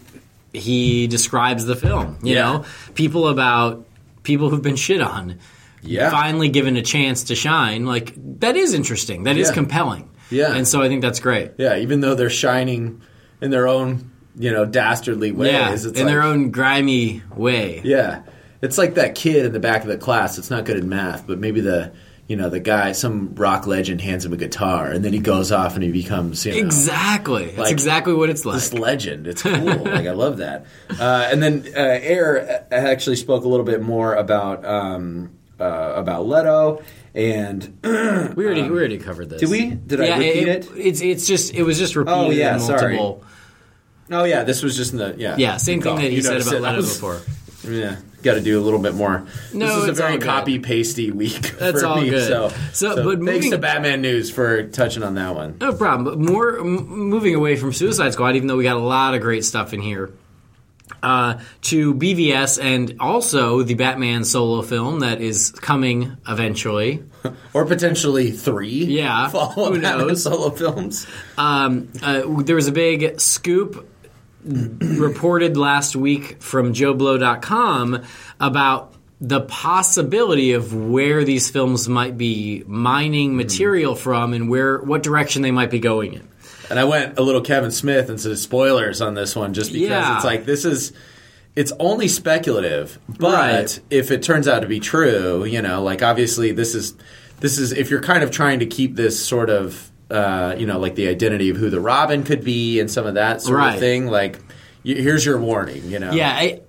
he describes the film. You Yeah. know, people about people who've been shit on, Yeah. finally given a chance to shine. Like that is interesting. That is Yeah. compelling. Yeah. and so I think that's great. Yeah, even though they're shining in their own, you know, dastardly ways. yeah, in like, their own grimy way. Yeah, it's like that kid in the back of the class that's not good at math, but maybe the you know the guy, some rock legend, hands him a guitar, and then he goes off and he becomes you know, Exactly. That's Like, exactly what it's like. this legend. It's cool. like I love that. Uh, and then uh, Ayer uh, actually spoke a little bit more about um, uh, about Leto and we already we already covered this. did we? Did I yeah, repeat it? It's it's just it was just repeated Oh, yeah, in sorry. multiple. Oh yeah, this was just in the yeah Yeah, same thing that he You said about it. Leto before. Yeah, got to do a little bit more. No, this is a very copy pasty week. That's for all me, good. So, So, so but thanks moving- to Batman News for touching on that one. No problem. But more m- moving away from Suicide Squad, even though we got a lot of great stuff in here. Uh, to BVS and also the Batman solo film that is coming eventually. Or potentially three. Yeah, follow who knows? solo films. Um, uh, there was a big scoop reported last week from JoBlo.com about the possibility of where these films might be mining hmm. material from and where what direction they might be going in. And I went a little Kevin Smith and said spoilers on this one just because Yeah. it's like this is it's only speculative. But Right. if it turns out to be true, you know, like obviously this is this is if you're kind of trying to keep this sort of uh, you know, like the identity of who the Robin could be and some of that sort Right. of thing, like y- here's your warning, you know. Yeah, I,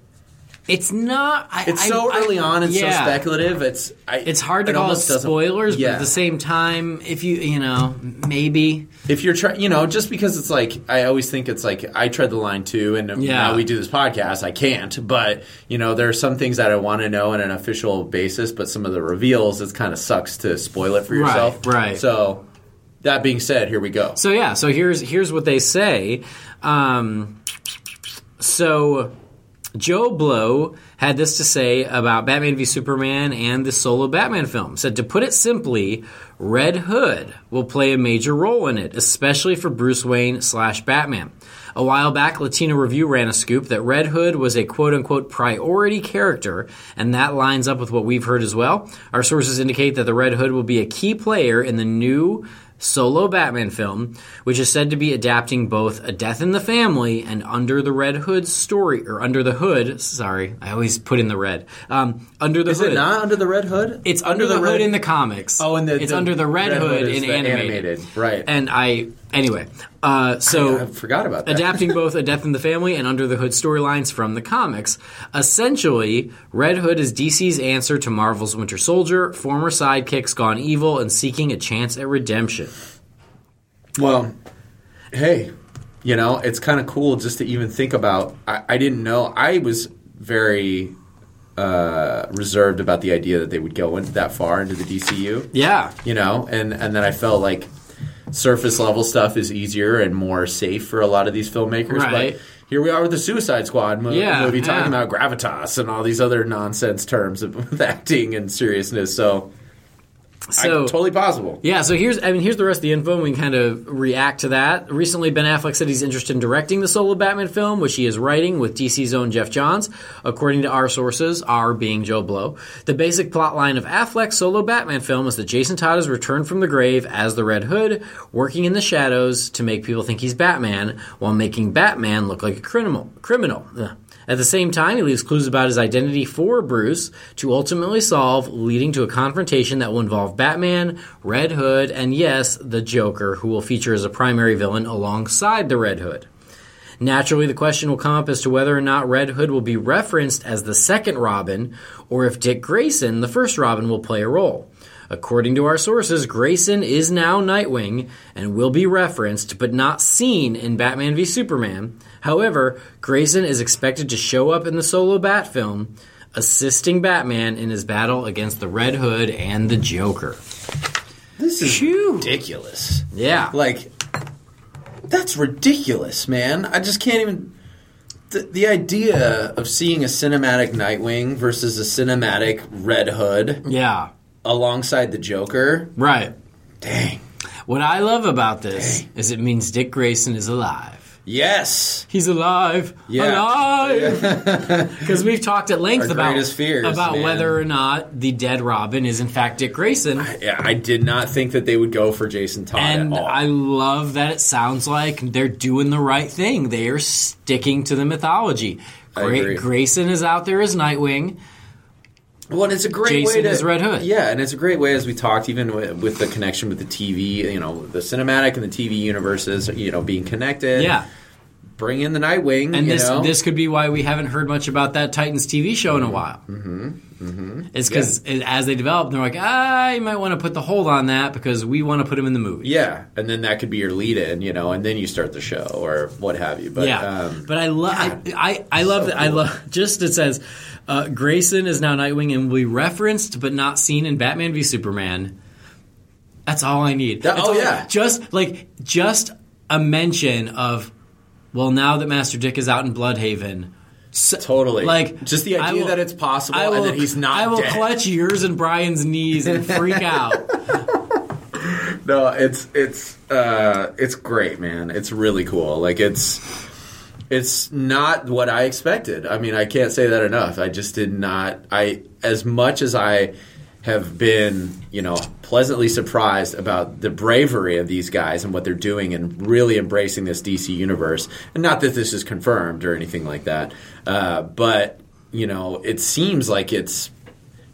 it's not. I, It's so I- early on and so speculative. It's I, It's hard to it call it almost doesn't- spoilers, but Yeah. at the same time, if you you know maybe if you're trying, you know, just because it's like I always think it's like I tread the line too, and Yeah. now we do this podcast, I can't. But you know, there are some things that I want to know on an official basis, but some of the reveals, it kind of sucks to spoil it for Right, yourself. right. So that being said, here we go. So yeah, so here's here's what they say. Um, so JoBlo had this to say about Batman v Superman and the solo Batman film. Said to put it simply, Red Hood will play a major role in it, especially for Bruce Wayne slash Batman. A while back, Latino Review ran a scoop that Red Hood was a quote unquote priority character, and that lines up with what we've heard as well. Our sources indicate that the Red Hood will be a key player in the new solo Batman film, which is said to be adapting both A Death in the Family and Under the Red Hood story, or Under the Hood. Sorry, I always put in the red. Um, under the Is Hood. it not under the Red Hood? It's under, the, Red hood in the comics. Oh, and the- it's the under the Red, Red Hood, Hood in animated. animated, right. And I anyway. Uh, so I forgot about that. adapting both A Death in the Family and Under the Hood storylines from the comics. Essentially, Red Hood is DC's answer to Marvel's Winter Soldier, former sidekicks gone evil and seeking a chance at redemption. Well, hey, you know, it's kind of cool just to even think about. I, I didn't know. I was very uh, reserved about the idea that they would go in that far into the DCU. Yeah. You know, and and then I felt like surface level stuff is easier and more safe for a lot of these filmmakers. Right. But here we are with the Suicide Squad mo- Yeah, movie talking yeah. about gravitas and all these other nonsense terms of, of acting and seriousness. So, So I, totally possible. Yeah, so here's I mean here's the rest of the info and we can kind of react to that. Recently Ben Affleck said he's interested in directing the solo Batman film, which he is writing with DC's own Geoff Johns, according to our sources, our being JoBlo. The basic plot line of Affleck's solo Batman film is that Jason Todd has returned from the grave as the Red Hood, working in the shadows to make people think he's Batman, while making Batman look like a criminal criminal. Ugh. At the same time, he leaves clues about his identity for Bruce to ultimately solve, leading to a confrontation that will involve Batman, Red Hood, and yes, the Joker, who will feature as a primary villain alongside the Red Hood. Naturally, the question will come up as to whether or not Red Hood will be referenced as the second Robin, or if Dick Grayson, the first Robin, will play a role. According to our sources, Grayson is now Nightwing and will be referenced but not seen in Batman v Superman. However, Grayson is expected to show up in the solo Bat film, assisting Batman in his battle against the Red Hood and the Joker. This is Phew. ridiculous. Yeah. Like, that's ridiculous, man. I just can't even. The, the idea of seeing a cinematic Nightwing versus a cinematic Red Hood yeah. Alongside the Joker. Right. Dang. What I love about this is it means Dick Grayson is alive. Yes. He's alive, Yeah. alive. Because we've talked at length Our about fears, about man. whether or not the dead Robin is in fact Dick Grayson. Yeah, I did not think that they would go for Jason Todd And at all. I love that it sounds like they're doing the right thing. They are sticking to the mythology. I Gra-. Grayson is out there as Nightwing. Well, and it's a great Jason way to is Red Hood. Yeah, and it's a great way as we talked, even with, with the connection with the TV, you know, the cinematic and the TV universes, you know, being connected. Yeah. Bring in the Nightwing. And you this know? this could be why we haven't heard much about that Titans TV show in a while. Mm-hmm. Mm-hmm. It's because as they develop, they're like, ah, you might want to put the hold on that because we want to put him in the movie. yeah, and then that could be your lead-in, you know, and then you start the show or what have you. But yeah, um, but I love I, I I love So that I love just it says uh, Grayson is now Nightwing and will be referenced but not seen in Batman v Superman. That's all I need. That- oh, all- yeah. just like just a mention of well now that Master Dick is out in Blüdhaven. s- Totally. Like Just the idea will- that it's possible I and will- that he's not I will dead. clutch yours and Brian's knees and freak out. no, it's it's uh, it's great, man. It's really cool. Like it's it's not what I expected. I mean, I can't say that enough. I just did not. I as much as I have been, you know, pleasantly surprised about the bravery of these guys and what they're doing and really embracing this DC universe. And not that this is confirmed or anything like that, uh, but you know, it seems like it's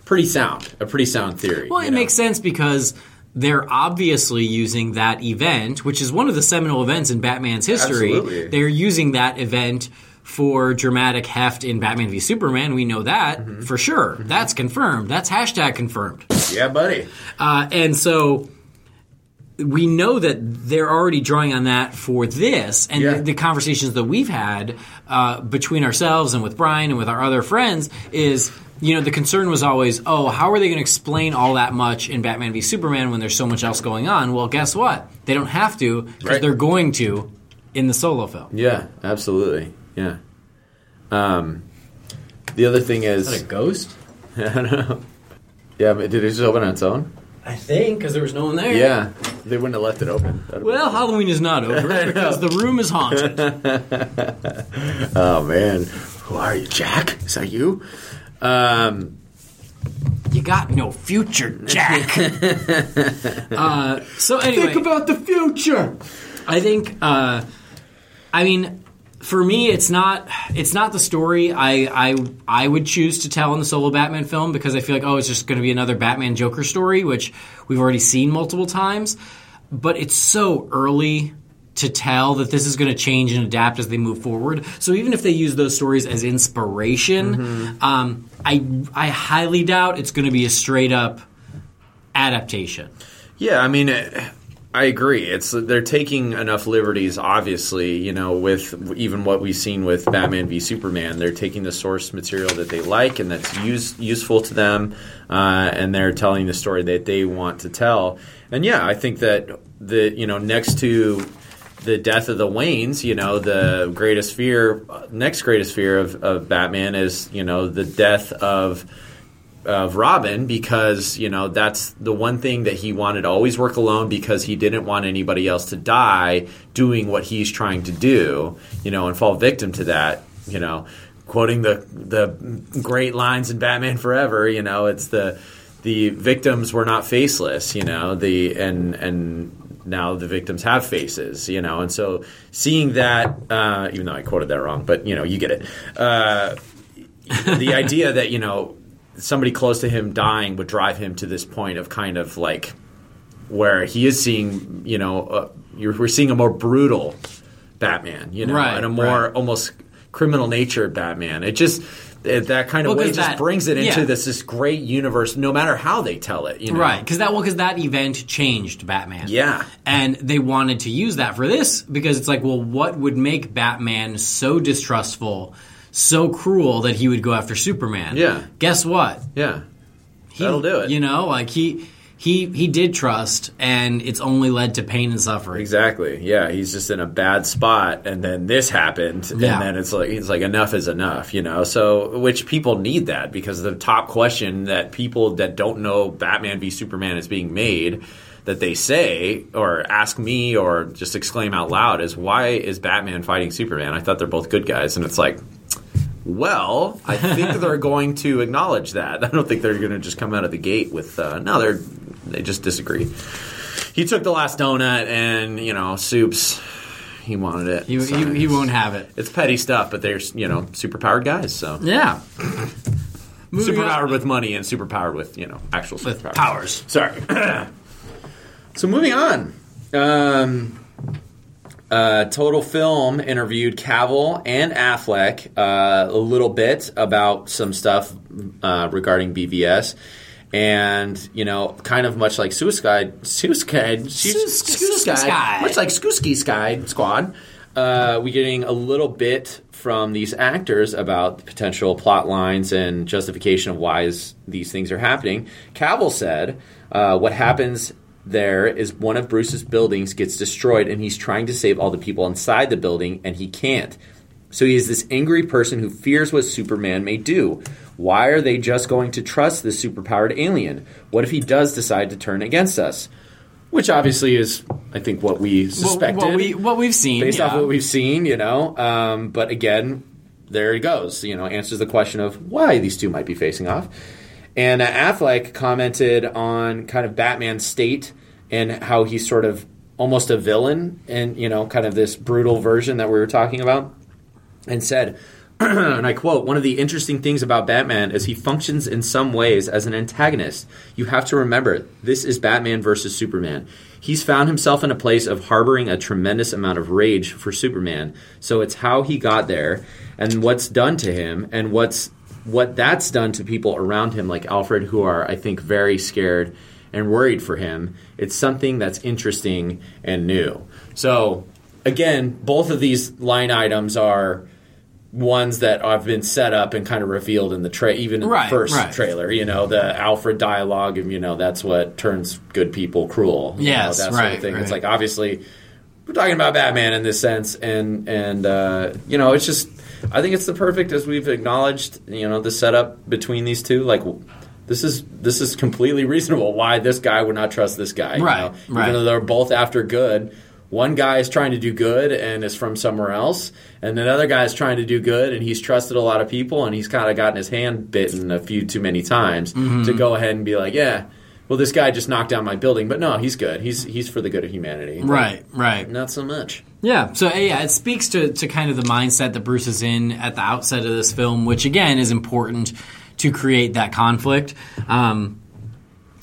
pretty sound, a pretty sound theory. Well, it know? makes sense because they're obviously using that event, which is one of the seminal events in Batman's history. Absolutely. They're using that event for dramatic heft in Batman v Superman. We know that Mm-hmm. for sure. That's confirmed. That's hashtag confirmed. Yeah, buddy. Uh, and so we know that they're already drawing on that for this, and Yeah. the, the conversations that we've had uh, between ourselves and with Brian and with our other friends is. You know, the concern was always, oh, how are they going to explain all that much in Batman v Superman when there's so much else going on? Well, guess what? They don't have to because Right. they're going to in the solo film. Yeah, absolutely. Yeah. Um, the other thing is, is that a ghost? I don't know. Yeah, but did it just open on its own? I think because there was no one there. Yeah, they wouldn't have left it open. That'd Well, Halloween is not over because the room is haunted. oh man, who are you, Jack? Is that you? Um, You got no future, Jack. uh, so anyway, think about the future. I think. Uh, I mean, for me, it's not. It's not the story I I I would choose to tell in the solo Batman film because I feel like oh, it's just going to be another Batman Joker story, which we've already seen multiple times. But it's so early to tell that this is going to change and adapt as they move forward. So even if they use those stories as inspiration, um, I I highly doubt it's going to be a straight up adaptation. Yeah, I mean, it, I agree. It's they're taking enough liberties. Obviously, you know, with even what we've seen with Batman v Superman, they're taking the source material that they like and that's use, useful to them, uh, and they're telling the story that they want to tell. And yeah, I think that the you know next to the death of the Waynes, you know, the greatest fear, next greatest fear of, of Batman is you know the death of of Robin because you know that's the one thing that he wanted to always work alone because he didn't want anybody else to die doing what he's trying to do, you know, and fall victim to that, you know, quoting the the great lines in Batman Forever, you know, it's the the victims were not faceless, you know, the and and now the victims have faces, you know, and so seeing that, uh, even though I quoted that wrong, but you know, you get it. Uh, the idea that you know somebody close to him dying would drive him to this point of kind of like where he is seeing you know uh, you're, we're seeing a more brutal Batman, you know, Right, and a more right. almost criminal natured Batman. It just it, that kind of Well, way just that- brings it into yeah. this this great universe, no matter how they tell it. You know? Right, because that well, because that event changed Batman. Yeah. and they wanted to use that for this because it's like, well, what would make Batman so distrustful, so cruel that he would go after Superman? Yeah. Guess what? Yeah, He, That'll do it. You know, like he he he did trust, and it's only led to pain and suffering. Exactly. Yeah, he's just in a bad spot, and then this happened, Yeah. and then it's like it's like enough is enough, you know. So, which people need that because the top question that people that don't know Batman v Superman is being made, that they say or ask me or just exclaim out loud is why is Batman fighting Superman? I thought they're both good guys, and it's like. Well, I think they're going to acknowledge that. I don't think they're going to just come out of the gate with uh, no. They're they just disagree. He took the last donut, and you know, soups. He wanted it. He, So he, he won't have it. It's petty stuff, but they're you know superpowered guys. So Yeah. Superpowered with money and superpowered with you know actual with powers. Sorry. so moving on. Um, uh, Total Film interviewed Cavill and Affleck uh, a little bit about some stuff uh, regarding BVS. And you know, kind of much like Suicide, Suicide, Suicide, much like Skooski Sky Squad. Uh, we getting a little bit from these actors about the potential plot lines and justification of why is, these things are happening. Cavill said, uh, "What happens there is one of Bruce's buildings gets destroyed, and he's trying to save all the people inside the building, and he can't. So he is this angry person who fears what Superman may do. Why are they just going to trust this superpowered alien? What if he does decide to turn against us?" Which obviously is, I think, what we What, suspected what we what we've seen based off what we've seen, you know. Um, but again, there he goes. You know, answers the question of why these two might be facing off. And uh, Affleck commented on kind of Batman's state and how he's sort of almost a villain, and you know, kind of this brutal version that we were talking about, and said. and I quote, one of the interesting things about Batman is he functions in some ways as an antagonist. You have to remember, this is Batman versus Superman. He's found himself in a place of harboring a tremendous amount of rage for Superman. So it's how he got there and what's done to him and what's what that's done to people around him like Alfred who are I think very scared and worried for him. It's something that's interesting and new. So again, both of these line items are ones that have been set up and kind of revealed in the tra- even in Right, the first right. trailer. You know, the Alfred dialogue, and you know that's what turns good people cruel. you Yes, know, that sort right, of thing. It's like obviously we're talking about Batman in this sense, and and uh, you know, it's just I think it's the perfect as we've acknowledged. You know, the setup between these two, like. This is this is completely reasonable. Why this guy would not trust this guy? you Right, know? right. Even though they're both after good, one guy is trying to do good and is from somewhere else, and another guy is trying to do good and he's trusted a lot of people and he's kind of gotten his hand bitten a few too many times Mm-hmm. to go ahead and be like, yeah, well, this guy just knocked down my building, but no, he's good. He's he's for the good of humanity. Right, right. Not so much. Yeah, so uh, yeah, it speaks to, to kind of the mindset that Bruce is in at the outset of this film, which again is important to create that conflict. Um,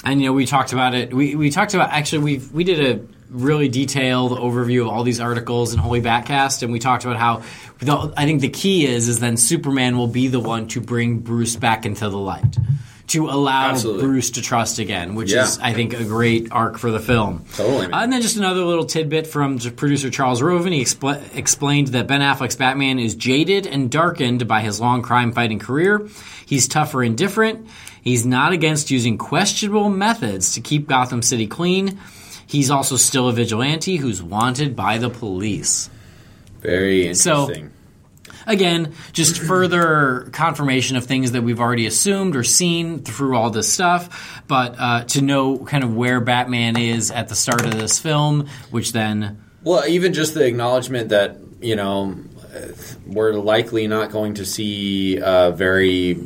and you know, we talked about it. We, we talked about actually we we did a really detailed overview of all these articles in Holy Batcast, and we talked about how the, I think the key is is then Superman will be the one to bring Bruce back into the light. To allow Absolutely. Bruce to trust again, which Yeah. is, I think, a great arc for the film. Totally. Uh, and then just another little tidbit from producer Charles Roven. He expl- explained that Ben Affleck's Batman is jaded and darkened by his long crime fighting career. He's tougher and different. He's not against using questionable methods to keep Gotham City clean. He's also still a vigilante who's wanted by the police. Very So- interesting. Again, just further confirmation of things that we've already assumed or seen through all this stuff. But uh, to know kind of where Batman is at the start of this film, which then Well, even just the acknowledgement that you know we're likely not going to see a very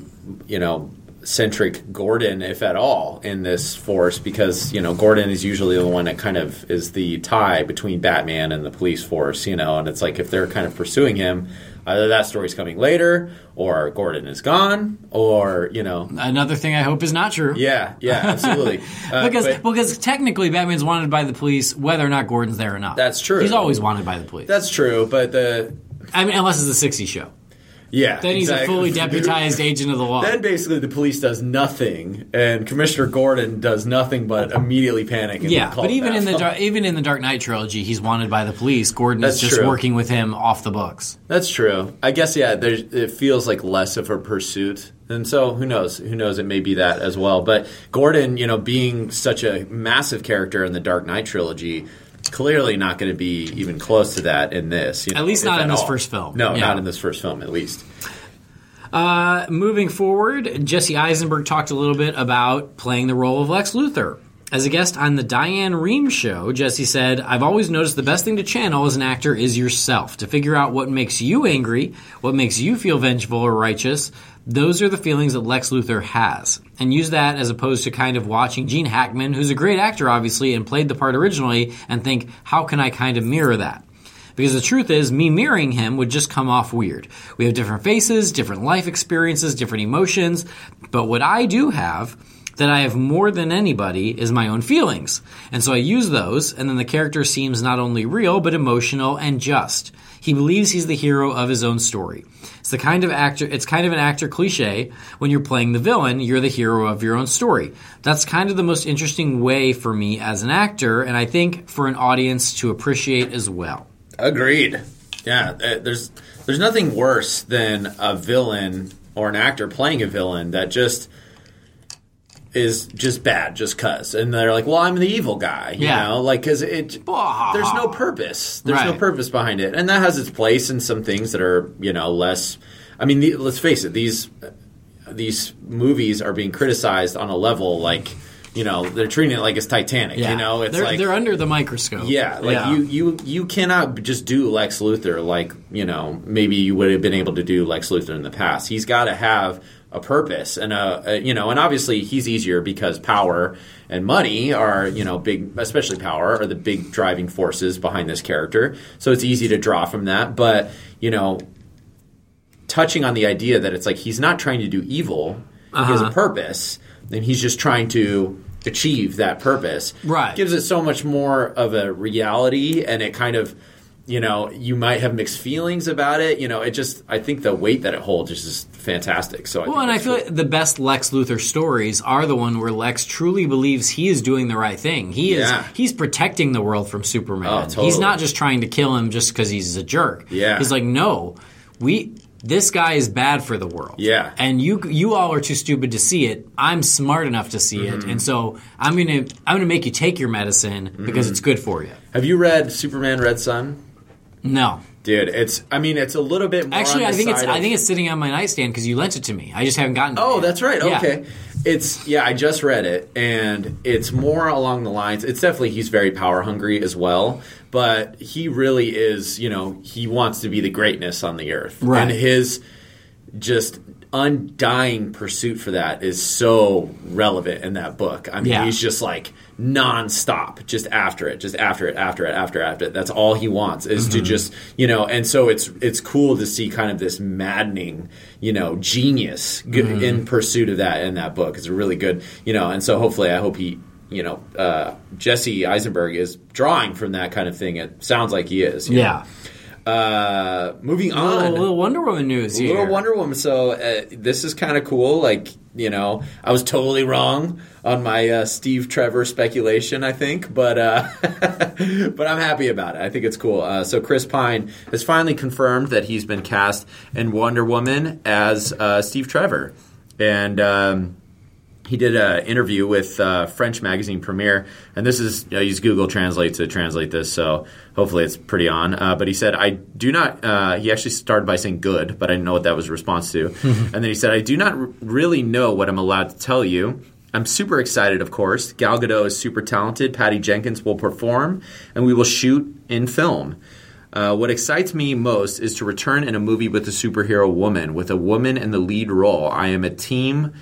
you know centric Gordon, if at all, in this force because you know Gordon is usually the one that kind of is the tie between Batman and the police force. You know, and it's like if they're kind of pursuing him. Either that story's coming later, or Gordon is gone, or you know, another thing I hope is not true. yeah, yeah, absolutely. Uh, because but- because technically Batman's wanted by the police whether or not Gordon's there or not. That's true. He's always wanted by the police. that's true, but the I mean, unless it's a '60s show. Yeah, Then he's a fully deputized agent of the law. Then basically the police does nothing, and Commissioner Gordon does nothing but immediately panic. And yeah, call but even in the. Dar- even in the Dark Knight trilogy, he's wanted by the police. Gordon That's is just true. working with him off the books. that's true. I guess yeah, there's, it feels like less of a pursuit, and so who knows? Who knows? It may be that as well. But Gordon, you know, being such a massive character in the Dark Knight trilogy. Clearly not going to be even close to that in this. You know, At least not in this all. first film. No, Yeah. not in this first film, at least. Uh, moving forward, Jesse Eisenberg talked a little bit about playing the role of Lex Luthor. As a guest on the Diane Rehm show, Jesse said, I've always noticed the best thing to channel as an actor is yourself. To figure out what makes you angry, what makes you feel vengeful or righteous, those are the feelings that Lex Luthor has. And use that as opposed to kind of watching Gene Hackman, who's a great actor, obviously, and played the part originally, and think, how can I kind of mirror that? Because the truth is, me mirroring him would just come off weird. We have different faces, different life experiences, different emotions, but what I do have that I have more than anybody is my own feelings. And so I use those, and then the character seems not only real, but emotional and just. He believes he's the hero of his own story. It's the kind of actor, it's kind of an actor cliche. When you're playing the villain, you're the hero of your own story. That's kind of the most interesting way for me as an actor, and I think for an audience to appreciate as well. Agreed. Yeah, uh, there's there's nothing worse than a villain or an actor playing a villain that just is just bad, just cuz, and they're like, "Well, I'm the evil guy," you Yeah. know, like because it Blah. there's no purpose, there's no purpose behind it, and that has its place in some things that are you know less. I mean, the, let's face it; these these movies are being criticized on a level like you know they're treating it like it's Titanic. You know, it's they're, like they're under the microscope. yeah, like you you you cannot just do Lex Luthor like you know maybe you would have been able to do Lex Luthor in the past. He's got to have a purpose and a, a you know and obviously he's easier because power and money are you know big especially power are the big driving forces behind this character. So it's easy to draw from that, but you know touching on the idea that it's like he's not trying to do evil, he has a Uh-huh. purpose, and he's just trying to achieve that purpose. Right. Gives it so much more of a reality and it kind of you know, you might have mixed feelings about it. You know, it just I think the weight that it holds is just fantastic. So I Well, and I feel cool. like the best Lex Luthor stories are the one where Lex truly believes he is doing the right thing. He is he's protecting the world from Superman. Oh, totally. He's not just trying to kill him just because he's a jerk. Yeah. He's like, no, we this guy is bad for the world. Yeah. And you you all are too stupid to see it. I'm smart enough to see Mm-hmm. it. And so I'm gonna I'm gonna make you take your medicine because Mm-hmm. it's good for you. Have you read Superman Red Sun? No. Dude, it's I mean it's a little bit more Actually, I think it's side I think it's sitting on my nightstand because you lent it to me. I just haven't gotten. it Oh, that's right. Yeah. Okay. It's yeah, I just read it and it's more along the lines it's definitely he's very power hungry as well, but he really is, you know, he wants to be the greatness on the earth. Right. And his just undying pursuit for that is so relevant in that book. I mean, Yeah. he's just like nonstop, just after it, just after it, after it, after it, after it. That's all he wants is Mm-hmm. to just, you know. And so it's it's cool to see kind of this maddening, you know, genius Mm-hmm. in pursuit of that in that book. It's a really good, you know. And so hopefully, I hope he. You know, uh, Jesse Eisenberg is drawing from that kind of thing. It sounds like he is. you Yeah. know. Uh, moving on. little, little Wonder Woman news here. Little Wonder Woman. So uh, this is kind of cool. Like you know, I was totally wrong on my uh, Steve Trevor speculation. I think, but uh, but I'm happy about it. I think it's cool. Uh, so Chris Pine has finally confirmed that he's been cast in Wonder Woman as uh, Steve Trevor, and. Um, he did an interview with uh, French magazine Premiere, and this is I use Google Translate to translate this, so hopefully it's pretty on. Uh, but he said, "I do not." Uh, he actually started by saying "good," but I didn't know what that was a response to. and then he said, "I do not r- really know what I'm allowed to tell you." I'm super excited, of course. Gal Gadot is super talented. Patty Jenkins will perform, and we will shoot in film. Uh, what excites me most is to return in a movie with a superhero woman, with a woman in the lead role. I am a team.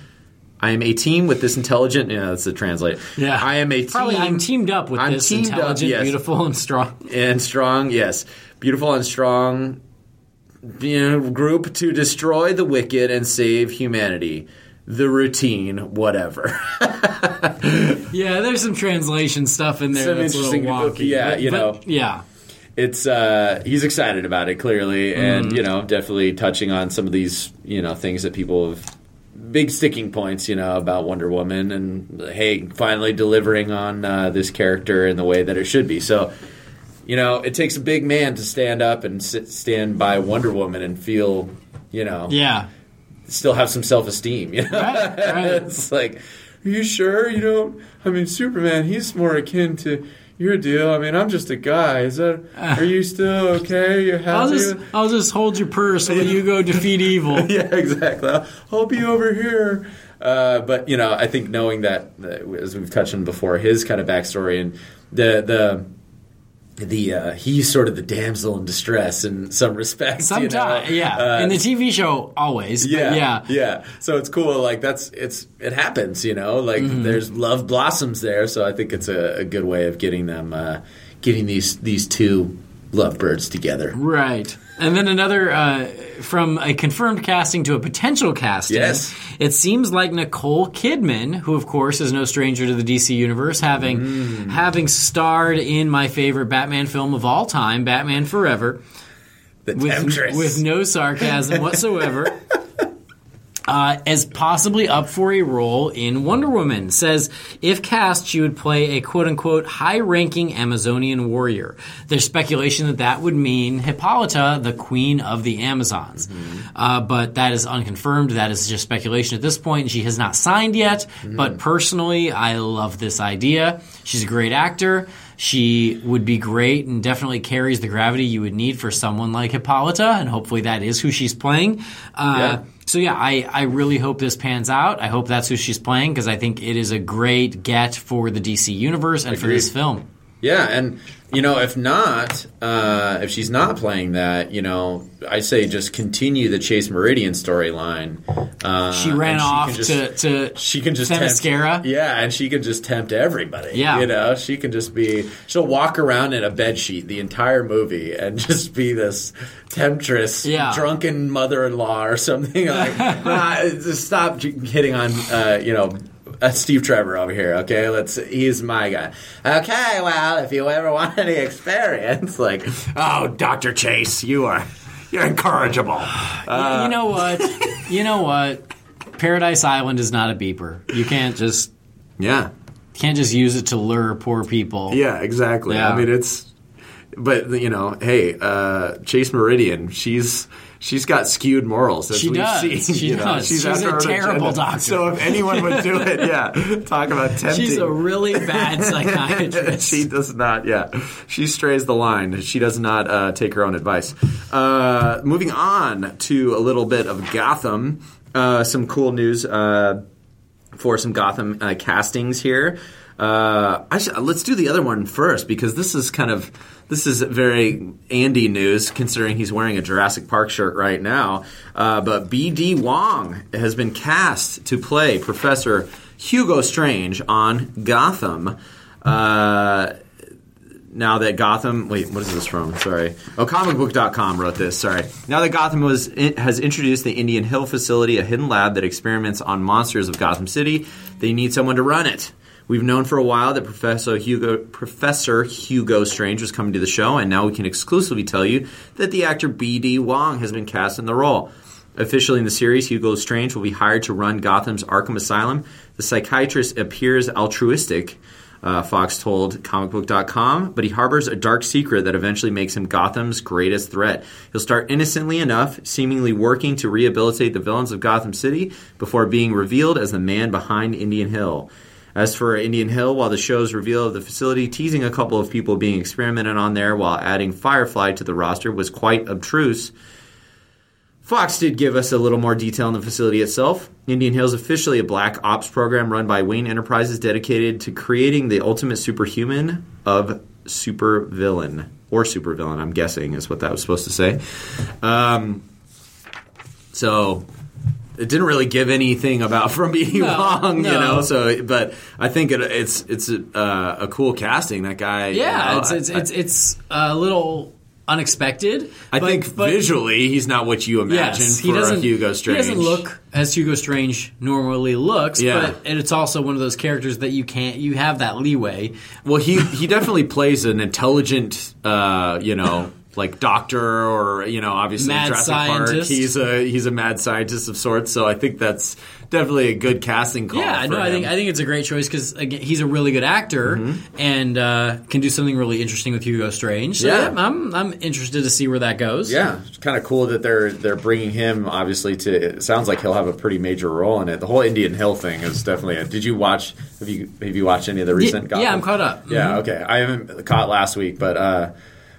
I am a team with this intelligent. Yeah, that's the translate. Yeah. I am a team. I'm teamed up with I'm this teamed up, intelligent, yes. beautiful, and strong. and strong. Yes, beautiful and strong. You know, group to destroy the wicked and save humanity. The routine, whatever. Yeah, there's some translation stuff in there Some that's a little interesting- wonky. yeah, but- you but- know. Yeah. it's uh, he's excited about it clearly, and you know, definitely touching on some of these you know things that people have big sticking points, you know, about Wonder Woman, and hey, finally delivering on uh, this character in the way that it should be. So, you know, it takes a big man to stand up and sit, stand by Wonder Woman and feel, you know, Yeah. still have some self esteem. You know, Right, right. it's like, are you sure you don't? I mean, Superman, he's more akin to. Your deal. I mean, I'm just a guy. Is that? Are you still okay? You're happy? I'll just I'll just hold your purse while you go defeat evil. yeah, exactly. I'll be over here. Uh, but you know, I think knowing that, uh, as we've touched on before, his kind of backstory and the the the uh, he's sort of the damsel in distress in some respects. you know? Sometimes, yeah. Uh, In the TV show, always. yeah, yeah. yeah. So it's cool. Like that's it's it happens. You know, like Mm-hmm. there's love blossoms there. So I think it's a, a good way of getting them, uh, getting these these two lovebirds together. Right. And then another uh, from a confirmed casting to a potential casting. Yes. It seems like Nicole Kidman, who of course is no stranger to the DC universe, having Mm. having starred in my favorite Batman film of all time, Batman Forever, The with, temptress. with no sarcasm whatsoever. Uh, as possibly up for a role in Wonder Woman. Says if cast, she would play a quote unquote high ranking Amazonian warrior. There's speculation that that would mean Hippolyta, the queen of the Amazons. Uh, but that is unconfirmed. That is just speculation at this point, and she has not signed yet. But personally, I love this idea. She's a great actor. She would be great and definitely carries the gravity you would need for someone like Hippolyta, and hopefully that is who she's playing. Uh, Yeah. So yeah, I, I really hope this pans out. I hope that's who she's playing because I think it is a great get for the DC universe and for this film. Yeah, and you know, if not, uh, if she's not playing that, you know, I say just continue the Chase Meridian storyline. Uh, She ran and off just- to, to She can just Themyscira. tempt, yeah, and she can just tempt everybody. Yeah. you know, she can just be. She'll walk around in a bed sheet the entire movie and just be this temptress, Yeah. drunken mother-in-law or something like. nah, just stop hitting on, uh, you know. Uh, Steve Trevor over here, okay? Let's. He's my guy. Okay, well, if you ever want any experience, like, oh, Doctor Chase, you are, you're incorrigible. you know what? you know what? Paradise Island is not a beeper. You can't just Yeah, can't just use it to lure poor people. Yeah, exactly. Yeah. I mean, it's, but you know, hey, uh, Chase Meridian, she's she's got skewed morals. As She does. Seen, She you know. does. She's after a terrible agenda. doctor. So if anyone would do it, yeah, talk about tempting. She's a really bad psychiatrist. she does not. Yeah, she strays the line. She does not uh, take her own advice. Uh, moving on to a little bit of Gotham. Uh, some cool news uh, for some Gotham uh, castings here. Uh, should, let's do the other one first because this is kind of this is very Andy news considering he's wearing a Jurassic Park shirt right now. Uh, but B.D. Wong has been cast to play Professor Hugo Strange on Gotham. Uh, now that Gotham, wait, what is this from? Sorry. Oh, comicbook.com wrote this. Sorry. Now that Gotham was has introduced the Indian Hill facility, a hidden lab that experiments on monsters of Gotham City, they need someone to run it. We've known for a while that Professor Hugo Professor Hugo Strange was coming to the show, and now we can exclusively tell you that the actor B.D. Wong has been cast in the role. Officially in the series, Hugo Strange will be hired to run Gotham's Arkham Asylum. The psychiatrist appears altruistic, uh, Fox told comicbook.com, but he harbors a dark secret that eventually makes him Gotham's greatest threat. He'll start innocently enough, seemingly working to rehabilitate the villains of Gotham City before being revealed as the man behind Indian Hill. As for Indian Hill, while the show's reveal of the facility teasing a couple of people being experimented on there while adding Firefly to the roster was quite obtruse, Fox did give us a little more detail on the facility itself. Indian Hill is officially a black ops program run by Wayne Enterprises dedicated to creating the ultimate superhuman of supervillain. Or supervillain, I'm guessing, is what that was supposed to say. Um, so it didn't really give anything about from being No, Wong, you know. So, but I think it, it's it's a, uh, a cool casting. That guy, you Yeah, know, it's it's, I- it's it's a little unexpected. I but- think but- visually he's not what you imagine Yes, for he doesn't. a Hugo Strange. He doesn't look as Hugo Strange normally looks. Yeah. but and it's also one of those characters that you can't. You have that leeway. Well, he he definitely plays an intelligent, uh, you know, like doctor or you know, obviously Mad Jurassic Park. scientist. He's a he's a mad scientist of sorts. So I think that's definitely a good casting call. Yeah, no, I think. I think it's a great choice because he's a really good actor Mm-hmm. and uh, can do something really interesting with Hugo Strange. So Yeah. yeah, I'm I'm interested to see where that goes. Yeah, it's kind of cool that they're they're bringing him. Obviously, to it sounds like he'll have a pretty major role in it. The whole Indian Hill thing is definitely. A, did you watch? Have you have you watched any of the recent? yeah, Gotham? I'm caught up. Yeah, okay. I haven't caught last week, but uh,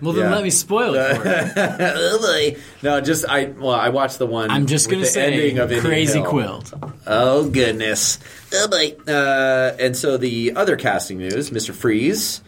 Well, then Yeah. let me spoil it for you. oh. No, just I. Well, I watched the one. I'm just gonna say, ending of Crazy Hill. Quilt. Oh goodness. Oh boy. Uh, and so the other casting news, Mr. Freeze.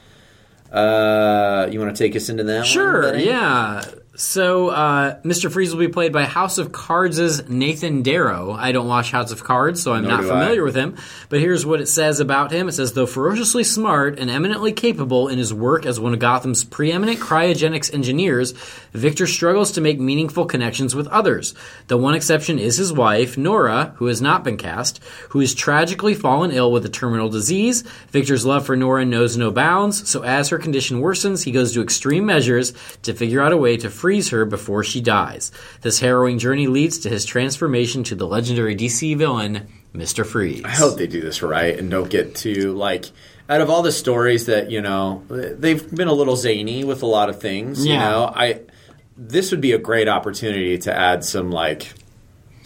Uh, you want to take us into that? Sure, buddy? yeah. So, uh, Mr. Freeze will be played by House of Cards' Nathan Darrow. I don't watch House of Cards, so I'm Nor not familiar I. with him. But here's what it says about him. It says, though ferociously smart and eminently capable in his work as one of Gotham's preeminent cryogenics engineers, Victor struggles to make meaningful connections with others. The one exception is his wife, Nora, who has not been cast, who has tragically fallen ill with a terminal disease. Victor's love for Nora knows no bounds, so as her condition worsens, he goes to extreme measures to figure out a way to freeze her before she dies. This harrowing journey leads to his transformation to the legendary DC villain, Mr. Freeze. I hope they do this right and don't get too like. Out of all the stories that you know, they've been a little zany with a lot of things. You know, I this would be a great opportunity to add some like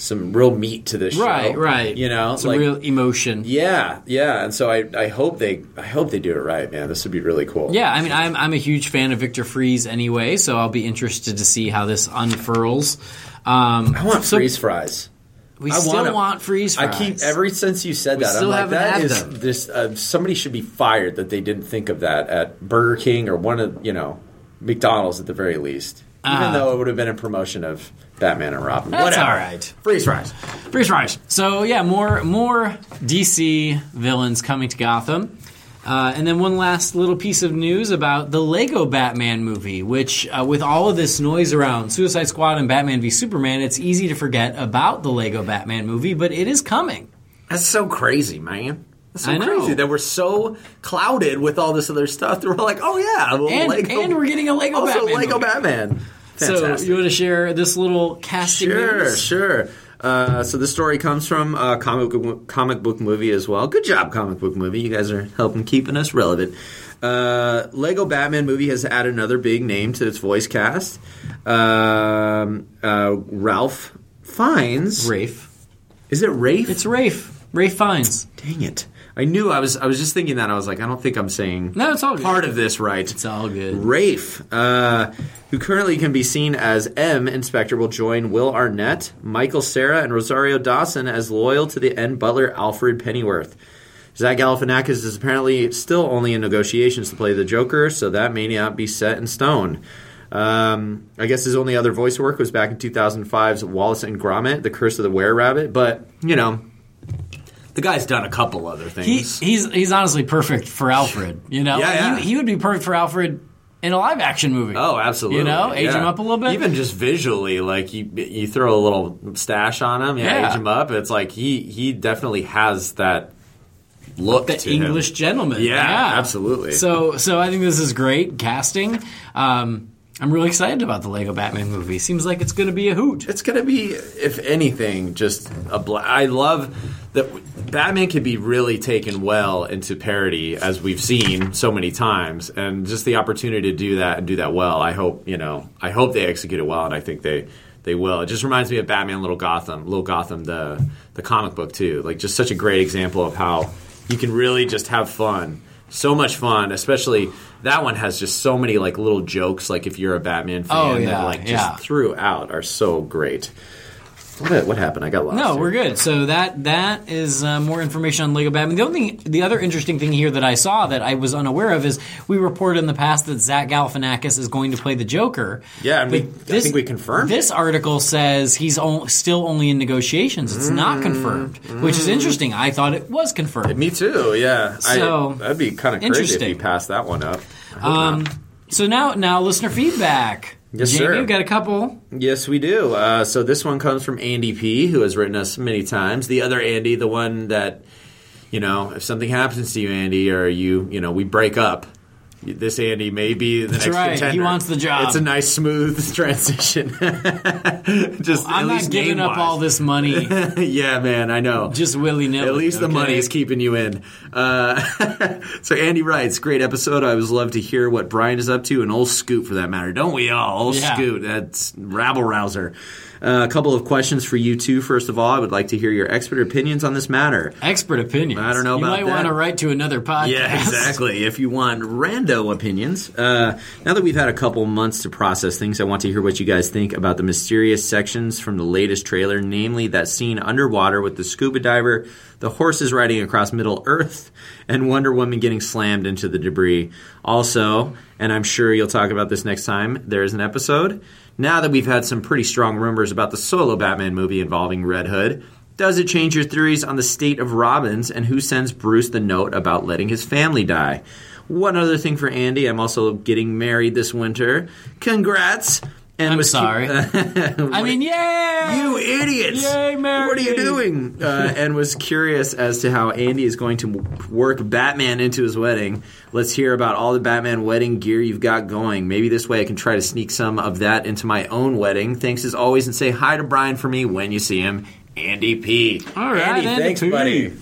some real meat to this show. Right, right. You know, some like real emotion. yeah, yeah. And so I, I hope they I hope they do it right, man. This would be really cool. Yeah, I mean, I'm, I'm a huge fan of Victor Fries anyway, so I'll be interested to see how this unfurls. Um, I want so freeze fries. We I still wanna- want freeze fries. I keep ever since you said We that. I'm like, that is them. this. Uh, somebody should be fired that they didn't think of that at Burger King or one of you know McDonald's at the very least. Even Ah. though it would have been a promotion of Batman and Robin. That's Whatever. all right. Freeze fries. Freeze fries. So yeah, more more DC villains coming to Gotham. Uh, and then one last little piece of news about the Lego Batman movie, which, uh, with all of this noise around Suicide Squad and Batman v Superman, it's easy to forget about the Lego Batman movie, but it is coming. That's so crazy, man. So I know. crazy that we're so clouded with all this other stuff that we're like, oh yeah, well, And, Lego, and we're getting a Lego Batman. also Batman Lego movie. Batman. So you want to share this little casting Sure, news? sure. Uh, so this story comes from a comic book, comic book movie as well. Good job, comic book movie. You guys are helping keeping us relevant. Uh, Lego Batman movie has added another big name to its voice cast. Um, uh, Ralph Fiennes. Rafe. Is it Rafe? It's Rafe. Rafe Fiennes. Dang it! I knew I was. I was just thinking that. I was like, I don't think I'm saying No, it's all good. part of this right. It's all good. Rafe, uh, who currently can be seen as M in Spectre, will join Will Arnett, Michael Cera, and Rosario Dawson as loyal to the end butler Alfred Pennyworth. Zach Galifianakis is apparently still only in negotiations to play the Joker, so that may not be set in stone. Um, I guess his only other voice work was back in 2005's Wallace and Gromit, The Curse of the Were Rabbit, but, you know, the guy's done a couple other He, things. he's he's honestly perfect for Alfred. You know, Yeah, yeah. He, he would be perfect for Alfred in a live action movie. Oh, absolutely. You know, age Yeah. him up a little bit. Even just visually, like you, you throw a little stash on him, yeah, Yeah. age him up. It's like he he definitely has that look the to him. English gentleman. Yeah, absolutely. So so I think this is great casting. Um, I'm really excited about the Lego Batman movie. Seems like it's going to be a hoot. It's gonna be, if anything, just a. Bla- I love that Batman can be really taken well into parody, as we've seen so many times, and just the opportunity to do that and do that well. I hope you know. I hope they execute it well, and I think they they will. It just reminds me of Batman, Little Gotham, Little Gotham, the the comic book too. Like just such a great example of how you can really just have fun. So much fun, especially that one has just so many like little jokes. Like if you're a Batman fan, Oh, that like just yeah. throughout are so great. What, what happened? I got lost. No, here. we're good. So that that is uh, more information on Lego Batman. The only thing, the other interesting thing here that I saw that I was unaware of is we reported in the past that Zach Galifianakis is going to play the Joker. Yeah, and we- But I think we confirmed This article says he's still only in negotiations. It's Mm, not confirmed, which is interesting. I thought it was confirmed. Me too. Yeah. So, I, that'd be kind of crazy if you passed that one up. Um, so now, now listener feedback. Yes, Jaime, sir. We've got a couple. Yes, we do. Uh, so this one comes from Andy P, who has written us many times. The other Andy, the one that, you know, if something happens to you, Andy, or you, you know, we break up. This Andy may be the next right. He wants the job. It's a nice, smooth transition. Just I'm at not giving up all this money yeah, man, I know. just willy nilly. At least the money is keeping you in. Uh, so Andy writes, great episode. I always love to hear what Brian is up to, and old Scoot for that matter. Don't we all? Old Yeah. Scoot, that's rabble rouser. Uh, a couple of questions for you too. First of all, I would like to hear your expert opinions on this matter. Expert opinions. I don't know you about that. You might want to write to another podcast. Yeah, exactly. If you want though opinions. Uh, now that we've had a couple months to process things, I want to hear what you guys think about the mysterious sections from the latest trailer, namely that scene underwater with the scuba diver, the horses riding across Middle Earth, and Wonder Woman getting slammed into the debris. Also, and I'm sure you'll talk about this next time there is an episode. Now that we've had some pretty strong rumors about the solo Batman movie involving Red Hood, does it change your theories on the state of Robbins and who sends Bruce the note about letting his family die? One other thing for Andy, I'm also getting married this winter. Congrats! And I'm was cu- sorry. I mean, yay! you idiots! Yay, marry What are you doing? Uh, and was curious as to how Andy is going to work Batman into his wedding. Let's hear about all the Batman wedding gear you've got going. Maybe this way I can try to sneak some of that into my own wedding. Thanks as always, and say hi to Brian for me when you see him. Andy P. All right, Andy, Andy thanks, P. buddy.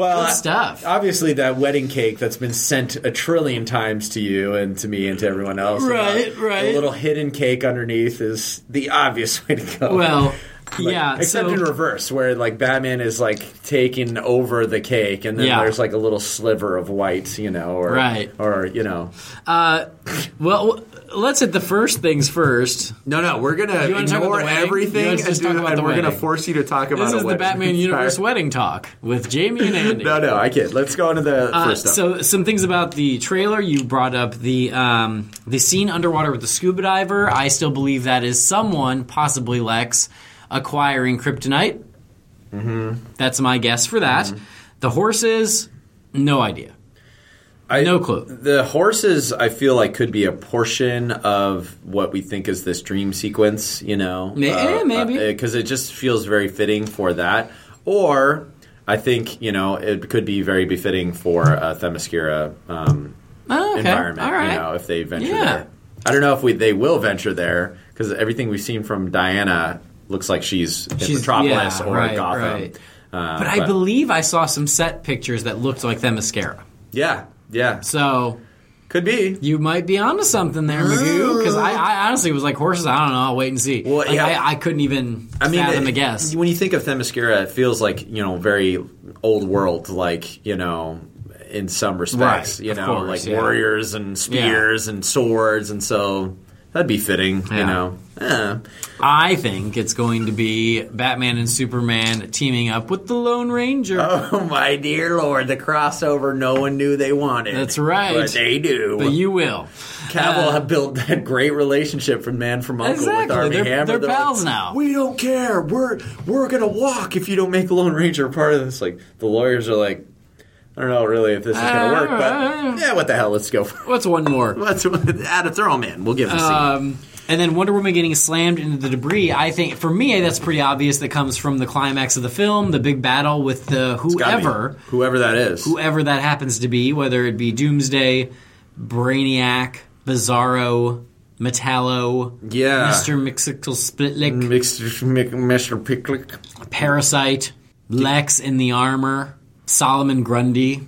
Well, Good stuff. Obviously, that wedding cake that's been sent a trillion times to you and to me and to everyone else. Right, Uh, right. The little hidden cake underneath is the obvious way to go. Well, Like, yeah. except so, in reverse, where like Batman is like taking over the cake, and then Yeah. there's like a little sliver of white, you know, or Right. or you know, uh, well, let's hit the first things first. No, no, we're gonna You wanna talk about ignore everything You and, just do- talk about and the we're gonna force you to talk about This is the. Batman Universe Sorry. wedding talk with Jaime and Andy. No, no, I can't. Let's go into the Uh, first stuff. so some things about the trailer. You brought up the um, the scene underwater with the scuba diver. I still believe that is someone, possibly Lex, acquiring kryptonite. Mm-hmm. That's my guess for that. The horses, no idea, I, no clue. The horses, I feel like, could be a portion of what we think is this dream sequence. You know, May- eh, maybe. because it just feels very fitting for that. Or I think you know it could be very befitting for a Themyscira um, Oh, okay. environment. All right. You know, if they venture Yeah. there. I don't know if we they will venture there because everything we've seen from Diana looks like she's in Metropolis yeah, or right, Gotham. right. Uh, But I believe I saw some set pictures that looked like Themyscira. yeah, yeah, So could be. you might be onto something there, Magoo. Because I, I honestly was like horses. I don't know. I'll wait and see. Well, Like, yeah. I, I couldn't even I mean, fathom it- a guess. When you think of Themyscira, it feels like you know very old world, like you know, in some respects, Right, you of know, course, like yeah. warriors and spears and swords, and so that'd be fitting, Yeah. you know. Eh. I think it's going to be Batman and Superman teaming up with the Lone Ranger. oh my dear lord, the crossover no one knew they wanted. That's right. But they do. But you will. Cavill Uh, have built that great relationship from Man from Uncle Exactly. with Armie They're- Hammer. they're like, pals now. We don't care. We're we're gonna walk if you don't make Lone Ranger a part of this. Like the lawyers are like, I don't know really if this is gonna work, Uh, but yeah, what the hell? Let's go. For it. What's one more? Let's add a throw man. We'll give him a. Um, and then Wonder Woman getting slammed into the debris. I think for me that's pretty obvious. That comes from the climax of the film, the big battle with the whoever, whoever that is. whoever that happens to be, whether it be Doomsday, Brainiac, Bizarro, Metallo, Yeah. Mister Mixical Splitlick, Mixed, Mr. Picklick. Parasite, Lex in the armor, Solomon Grundy,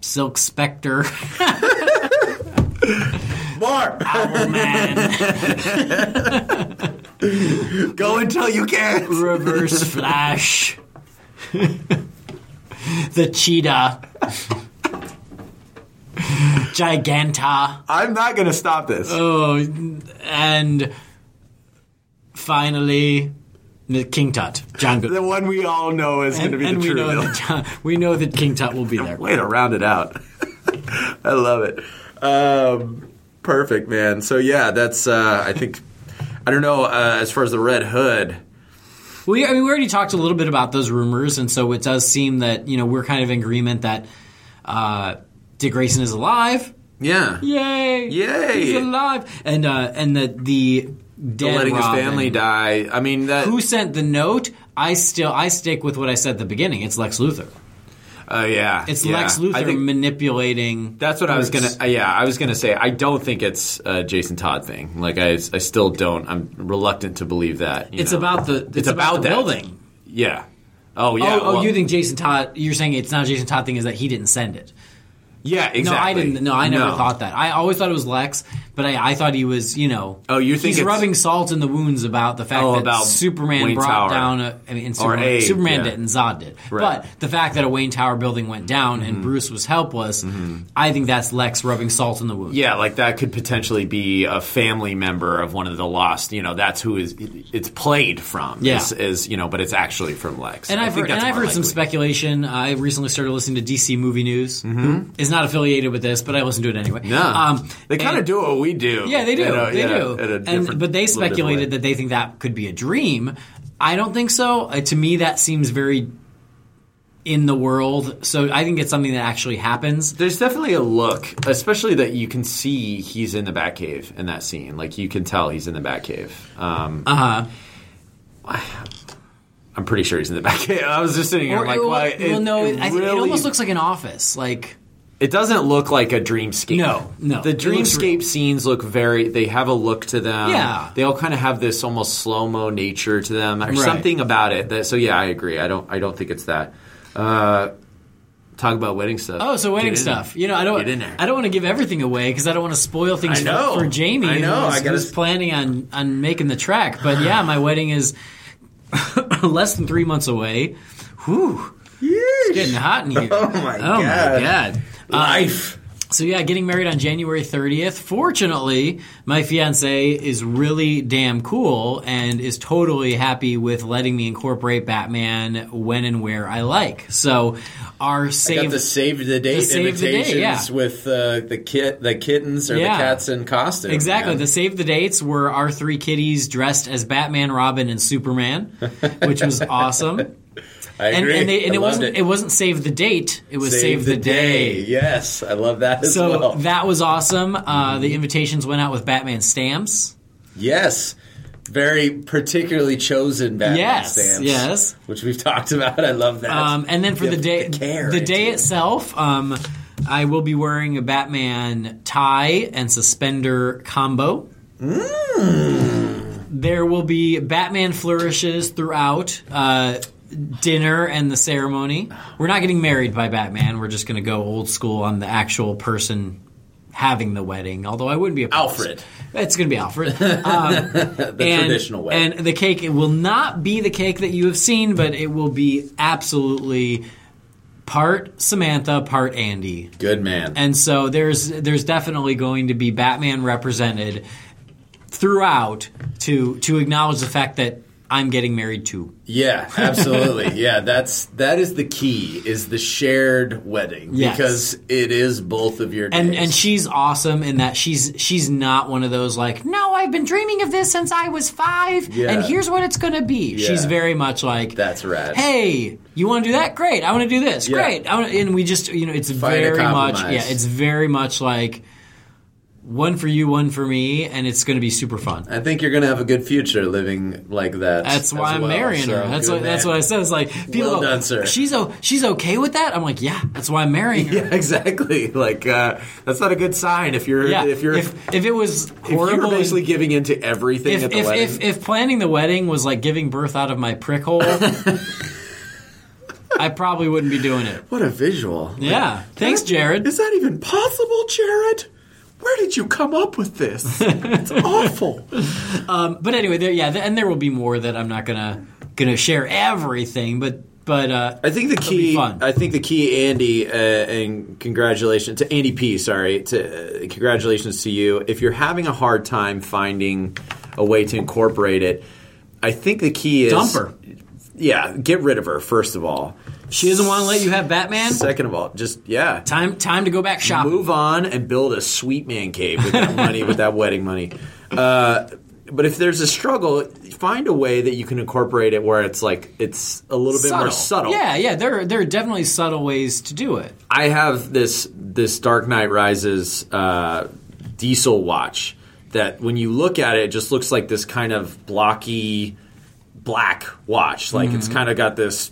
Silk Spectre, More. Owlman, Go until you can. Reverse Flash, the Cheetah, Giganta, I'm not going to stop this. oh, and finally, King Tut, John Good. the one we all know is going to be and the we true know villain. that John, we know that King Tut will be there. Way to round it out. I love it. Um, perfect, man. So yeah, that's. Uh, I think. I don't know. Uh, as far as the Red Hood, We, I mean, we already talked a little bit about those rumors, and so it does seem that you know we're kind of in agreement that uh, Dick Grayson is alive. yeah, Yay! Yay! He's alive, and uh, and that the dead letting Robin, his family die. I mean that. Who sent the note? I still I stick with what I said at the beginning. It's Lex Luthor. Uh, yeah, It's yeah. Lex Luthor I think manipulating. that's what I was gonna. Uh, yeah, I was gonna say. I don't think it's a Jason Todd thing. Like I, I still don't. I'm reluctant to believe that. It's know. about the it's, about, the that. building. Yeah. Oh yeah. oh, oh, well- you think Jason Todd? You're saying it's not a Jason Todd thing? Is that he didn't send it? Yeah, exactly. No, I didn't. No, I never No. thought that. I always thought it was Lex, but I, I thought he was, you know. Oh, you think he's it's- rubbing salt in the wounds about the fact Oh, that about Superman Wayne brought Tower. down a. I mean, Superman, Abe, Superman yeah. did and Zod did. Right. But the fact that a Wayne Tower building went down Mm-hmm. and Bruce was helpless, I think that's Lex rubbing salt in the wound. Yeah, like that could potentially be a family member of one of the lost. You know, that's who is it's played from. Yeah. is, is you know, but it's actually from Lex. And I I've think heard, and that's I've more heard some likely. speculation. I recently started listening to DC Movie News. Mm-hmm. Is not affiliated with this, but I listen to it anyway. No, Um, they kind of and- do what we do. Yeah, they do. they yeah, do. And, but they speculated that they think that could be a dream. I don't think so. Uh, to me, that seems very in the world. So I think it's something that actually happens. There's definitely a look, especially that you can see he's in the Batcave in that scene. Like you can tell he's in the Batcave. Um, Uh huh. I'm pretty sure he's in the Batcave. I was just sitting here Or, like, well, why? well, no, it, I think it almost looks like an office. Like It doesn't look like a dreamscape. No, no. The dreamscape scenes look very. They have a look to them. Yeah. They all kind of have this almost slow mo nature to them. There's Right. something about it that. So yeah, I agree. I don't. I don't think it's that. Uh, talk about wedding stuff. oh, so wedding stuff. there. You know, I don't. Get in there. I don't want to give everything away because I don't want to spoil things. For, for Jaime. I know. Who's, I who's planning on on making the trek. But yeah, my wedding is less than three months away. Whew. It's getting hot in here. Oh my Oh God. my god. Life. So yeah, getting married on January 30th. Fortunately, my fiance is really damn cool and is totally happy with letting me incorporate Batman when and where I like. So our Got save the save the date The save the date, invitations yeah. with uh, the kit, the kittens or Yeah. the cats in costume. Exactly. man. The save the dates were our three kitties dressed as Batman, Robin, and Superman, which was awesome. I And, agree. and, they, and it wasn't it. wasn't save the date. It was save, the, day. Yes, I love that as So well. that was awesome. Uh, the invitations went out with Batman stamps. yes, very particularly chosen Batman Yes, stamps. yes. which we've talked about. I love that. Um, and then for You the day, the care the day itself, um, I will be wearing a Batman tie and suspender combo. There will be Batman flourishes throughout uh, dinner and the ceremony. We're not getting married by Batman. We're just going to go old school on the actual person having the wedding. Although I wouldn't be opposed. Alfred. It's going to be Alfred. Um, the and, traditional way. And the cake it will not be the cake that you have seen, but it will be absolutely part Samantha, part Andy. Good man. And so there's there's definitely going to be Batman represented throughout to to acknowledge the fact that I'm getting married too. Yeah, absolutely. yeah, that's that is the key is the shared wedding Yes. because it is both of your days. And and she's awesome in that she's she's not one of those like, no, I've been dreaming of this since I was five, Yeah. and here's what it's gonna be. Yeah. She's very much like That's rad. Hey, you want to do that? Great. I want to do this. Yeah. Great. I wanna, and we just you know it's Find very much yeah it's very much like one for you, one for me, and it's going to be super fun. I think you're gonna have a good future living like that. That's why I'm well. marrying So, her. That's what that's what I said. It's like people Well done, sir. She's o- she's okay with that. I'm like, yeah, that's why I'm marrying her. Yeah, exactly. Like uh, that's not a good sign if you're Yeah. if you're if, if it was horrible, basically giving into everything if at the if, wedding. if if planning the wedding was like giving birth out of my prick hole, I probably wouldn't be doing it. what a visual! Yeah. Thanks, Jared. Is that even possible, Jared? Where did you come up with this? It's awful. But anyway, there, yeah, and there will be more that I'm not gonna gonna share everything, but but uh, I think the key. I think the key, Andy, uh, and congratulations to Andy P. Sorry, to uh, congratulations to you. If you're having a hard time finding a way to incorporate it, I think the key is Dump her. Yeah, get rid of her first of all. She doesn't want to let you have Batman. Second of all, just yeah, Time time to go back shopping. move on and build a sweet man cave with that money, with that wedding money. Uh, but if there's a struggle, find a way that you can incorporate it where it's like it's a little bit more subtle. Yeah, yeah. There are, there are definitely subtle ways to do it. I have this this Dark Knight Rises uh, diesel watch that when you look at it, it just looks like this kind of blocky black watch. Like it's kind of got this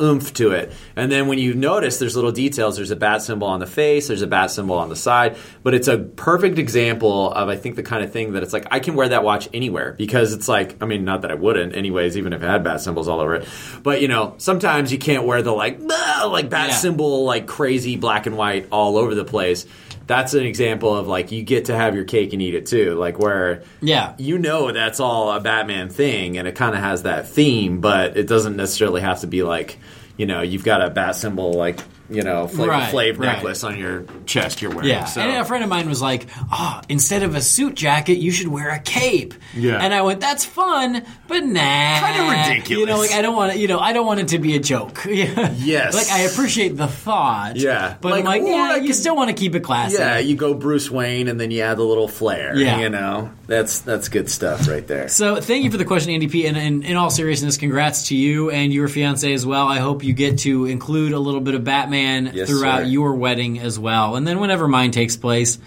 oomph to it. And then when you notice there's little details, there's a bat symbol on the face, there's a bat symbol on the side, but it's a perfect example of I think the kind of thing that it's like I can wear that watch anywhere because it's like I mean not that I wouldn't anyways even if it had bat symbols all over it. But you know, sometimes you can't wear the like like bat Yeah. symbol like crazy black and white all over the place. That's an example of like you get to have your cake and eat it too. Like where Yeah. you know that's all a Batman thing, and it kind of has that theme, but it doesn't necessarily have to be like, you know, you've got a bat symbol like, you know, Flavor Right, Flav right. necklace on your chest you're wearing. Yeah, so. and a friend of mine was like, "Oh, instead of a suit jacket, you should wear a cape." Yeah. and I went, "That's fun, but nah, Kinda ridiculous. You know, like I don't want it. You know, I don't want it to be a joke. Yeah. Yes. like I appreciate the thought. Yeah. but Like, I'm like, yeah, I you still want to keep it classy. yeah, you go Bruce Wayne, and then you add the little flair. Yeah. you know, that's that's good stuff right there. So thank you for the question, Andy P. And, and in all seriousness, congrats to you and your fiance as well. I hope you get to include a little bit of Batman Yes, throughout sir. your wedding as well. And then whenever mine takes place,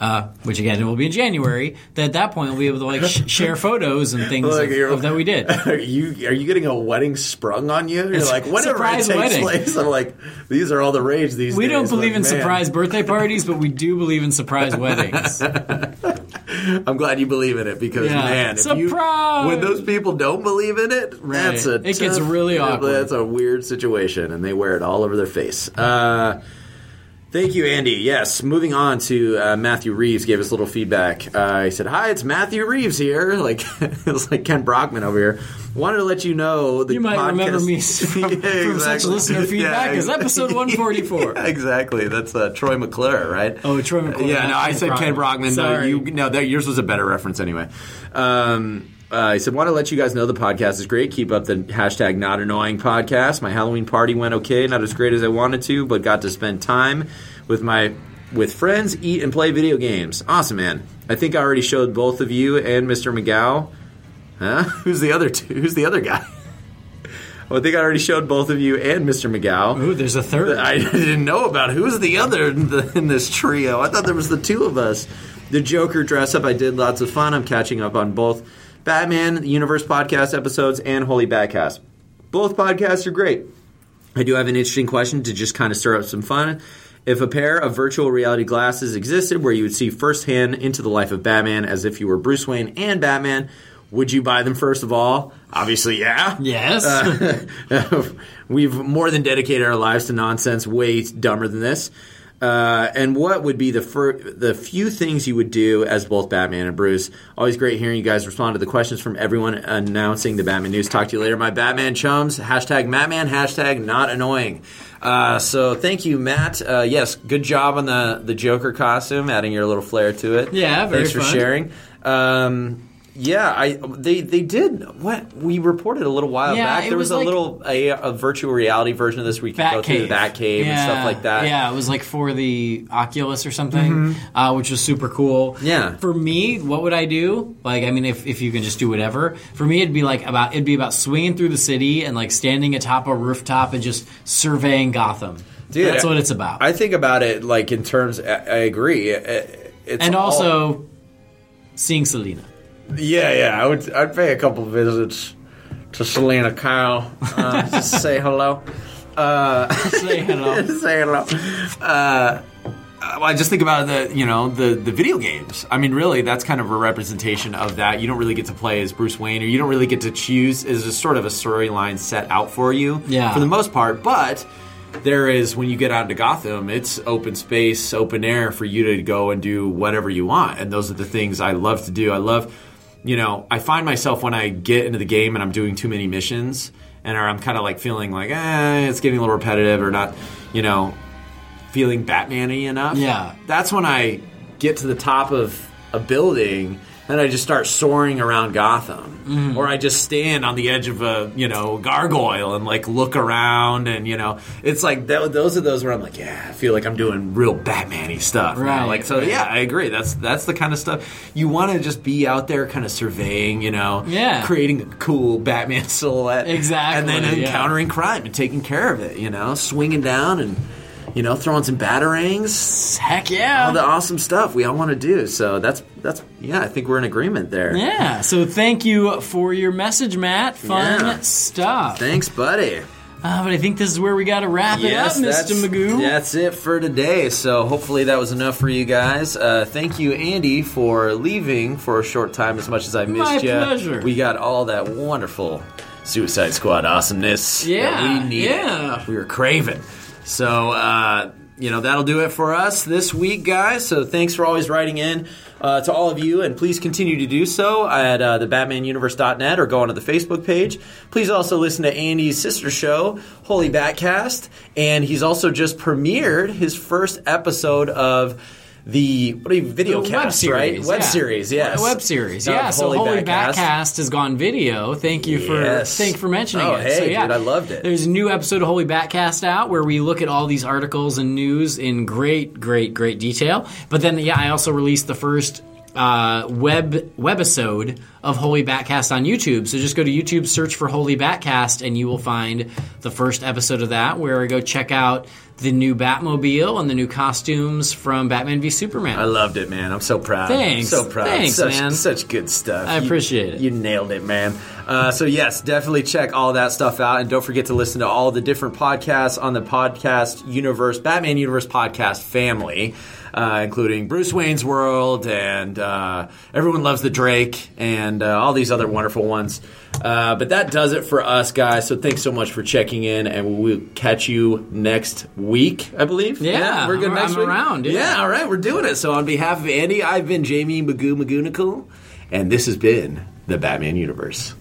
uh, which again it will be in January, that at that point we'll be able to like sh- share photos and things Look, of, of that we did. Are you are you getting a wedding sprung on you? You're It's like whenever it takes wedding. place. I'm like these are all the rage these are. We days. don't believe Like, in man, surprise birthday parties, but we do believe in surprise weddings. I'm glad you believe in it because Yeah. man, if you Surprise! when those people don't believe in it, that's a It gets really awkward. That's a weird situation, and they wear it all over their face. Uh, Thank you, Andy. Yes, moving on to uh, Matthew Reeves gave us a little feedback. Uh, he said, "Hi, it's Matthew Reeves here." Like it was like Kent Brockman over here. Wanted to let you know the You might podcast- remember me from, Yeah, from such exactly. listener feedback Yeah, as episode 144. Yeah, exactly. That's uh, Troy McClure, right? Oh, Troy McClure, Yeah, no, I Ken said Kent Brockman. Brockman. No, Sorry. you, no, that, yours was a better reference anyway. Um, uh, he said, "Want to let you guys know the podcast is great. Keep up the hashtag Not Annoying podcast. My Halloween party went okay, not as great as I wanted to, but got to spend time with my with friends, eat and play video games. Awesome, man. I think I already showed both of you and Mr. McGow. Huh? Who's the other two? Who's the other guy? well, I think I already showed both of you and Mr. McGow. Ooh, there's a third. I didn't know about who's the other in, the, in this trio. I thought there was the two of us. The Joker dress up, I did lots of fun. I'm catching up on both Batman Universe podcast episodes and Holy Batcast. Both podcasts are great. I do have an interesting question to just kind of stir up some fun. If a pair of virtual reality glasses existed where you would see firsthand into the life of Batman as if you were Bruce Wayne and Batman, would you buy them first of all? Obviously, yeah. yes. Uh, we've more than dedicated our lives to nonsense way dumber than this. Uh, and what would be the fir- the few things you would do as both Batman and Bruce? Always great hearing you guys respond to the questions from everyone announcing the Batman news. Talk to you later, my Batman chums. Hashtag Matman. Hashtag not annoying. Uh, so thank you, Matt. Uh, yes, good job on the the Joker costume, adding your little flair to it. Yeah, very thanks for fun. sharing. Um, yeah, I they they did what we reported a little while Yeah, back. There was, was a like- little a, a virtual reality version of this where you can go through the Bat Cave and stuff like that. Yeah, it was like for the Oculus or something, uh, which was super cool. Mm-hmm. Yeah. For me, what would I do? Like, I mean, if, if you can just do whatever. For me, it'd be like about it'd be about swinging through the city and like standing atop a rooftop and just surveying Gotham. Dude, That's what it's about. I think about it like in terms. I, I agree. It- it's and all- also seeing Selina. Yeah, yeah. I would. I'd pay a couple visits to Selina Kyle uh, just say hello. Uh, Say hello. say hello. Uh, well, I just think about the you know the the video games. I mean, really, that's kind of a representation of that. You don't really get to play as Bruce Wayne, or you don't really get to choose. Is a sort of a storyline set out for you, Yeah. for the most part. But there is when you get out into Gotham, it's open space, open air for you to go and do whatever you want, and those are the things I love to do. I love, you know, I find myself when I get into the game and I'm doing too many missions, and or I'm kind of like feeling like, eh, it's getting a little repetitive or not, you know feeling Batman-y enough. Yeah. That's when I get to the top of a building and I just start soaring around Gotham. Mm-hmm. Or I just stand on the edge of a, you know, gargoyle and like look around and, you know, it's like that, those are those where I'm like, yeah, I feel like I'm doing real Batman-y stuff. now. Right, Like, so right. yeah, I agree. That's, that's the kind of stuff you want to just be out there kind of surveying, you know, Yeah. creating a cool Batman silhouette. Exactly, And then yeah. encountering crime and taking care of it, you know, swinging down and, you know, throwing some batarangs, Heck yeah. all the awesome stuff we all want to do. So that's that's yeah, I think we're in agreement there. yeah. So thank you for your message, Matt. Fun Yeah. stuff. Thanks, buddy. Uh, but I think this is where we got to wrap it up, Mr. Magoo. That's it for today. So hopefully that was enough for you guys. Uh, thank you, Andy, for leaving for a short time. As much as I missed My you, pleasure. We got all that wonderful Suicide Squad awesomeness Yeah, we needed. yeah. We were craving. So. Uh, you know that'll do it for us this week, guys. So thanks for always writing in uh, to all of you, and please continue to do so at uh, the BatmanUniverse.net or go onto the Facebook page. Please also listen to Andy's sister show, Holy Batcast, and he's also just premiered his first episode of the what are you video The cast, web series, right? Web yeah. series, yes, Web series, yeah. So Holy Batcast. Batcast has gone video. Thank you for Yes. thank you for mentioning Oh, it. hey, so, yeah, dude, I loved it. There's a new episode of Holy Batcast out where we look at all these articles and news in great, great, great detail. But then, yeah, I also released the first uh, web webisode of Holy Batcast on YouTube. So just go to YouTube, search for Holy Batcast, and you will find the first episode of that where I go check out the new Batmobile and the new costumes from Batman v Superman. I loved it, man. I'm so proud. Thanks. so proud. Thanks, such, man. Such good stuff. I You- appreciate it. You nailed it, man. Uh, so yes, definitely check all that stuff out, and don't forget to listen to all the different podcasts on the podcast universe, Batman Universe podcast family. Uh, including Bruce Wayne's World and uh, Everyone Loves the Drake and uh, all these other wonderful ones. Uh, but that does it for us, guys. So thanks so much for checking in, and we'll catch you next week, I believe. Yeah, we're good I'm- next I'm week. around, yeah. yeah, all right, we're doing it. So on behalf of Andy, I've been Jaime Magoo Magoonical, and this has been the Batman Universe.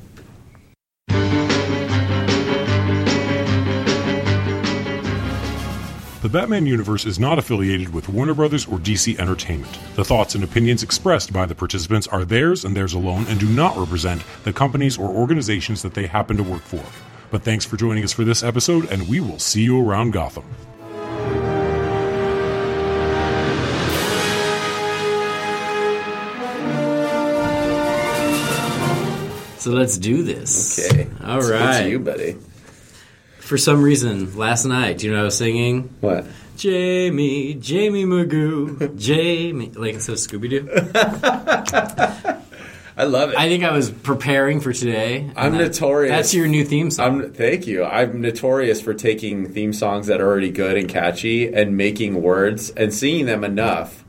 The Batman universe is not affiliated with Warner Brothers or DC Entertainment. The thoughts and opinions expressed by the participants are theirs and theirs alone and do not represent the companies or organizations that they happen to work for. But thanks for joining us for this episode, and we will see you around Gotham. So let's do this. Okay. All right. It's you, buddy. For some reason, last night, do you know what I was singing? What? Jaime, Jaime Magoo, Jaime, like instead of Scooby Doo. I love it. I think I was preparing for today. I'm that- notorious. That's your new theme song. I'm thank you. I'm notorious for taking theme songs that are already good and catchy and making words and singing them enough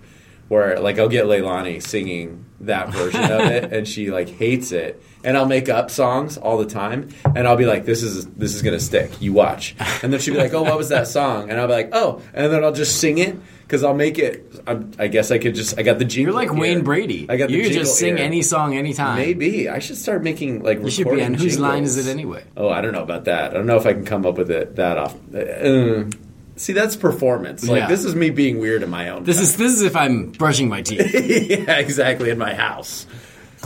where like I'll get Leilani singing that version of it and she like hates it and I'll make up songs all the time and I'll be like this is this is to stick. You watch. And then she'll be like, "Oh, what was that song?" And I'll be like, "Oh." And then I'll just sing it cuz I'll make it I'm, I guess I could just I got the jingle. You're like ear. Wayne Brady. I got the you jingle just sing ear. any song anytime. Maybe I should start making like You should be on whose line is it anyway? Oh, I don't know about that. I don't know if I can come up with it that off. Uh, see, that's performance. Like Yeah. this is me being weird in my own. This is this is if I'm brushing my teeth. yeah, exactly in my house.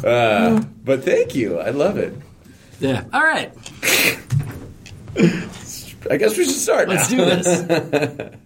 Uh, but thank you. I love it. yeah. All right. I guess we should start. Let's now. do this.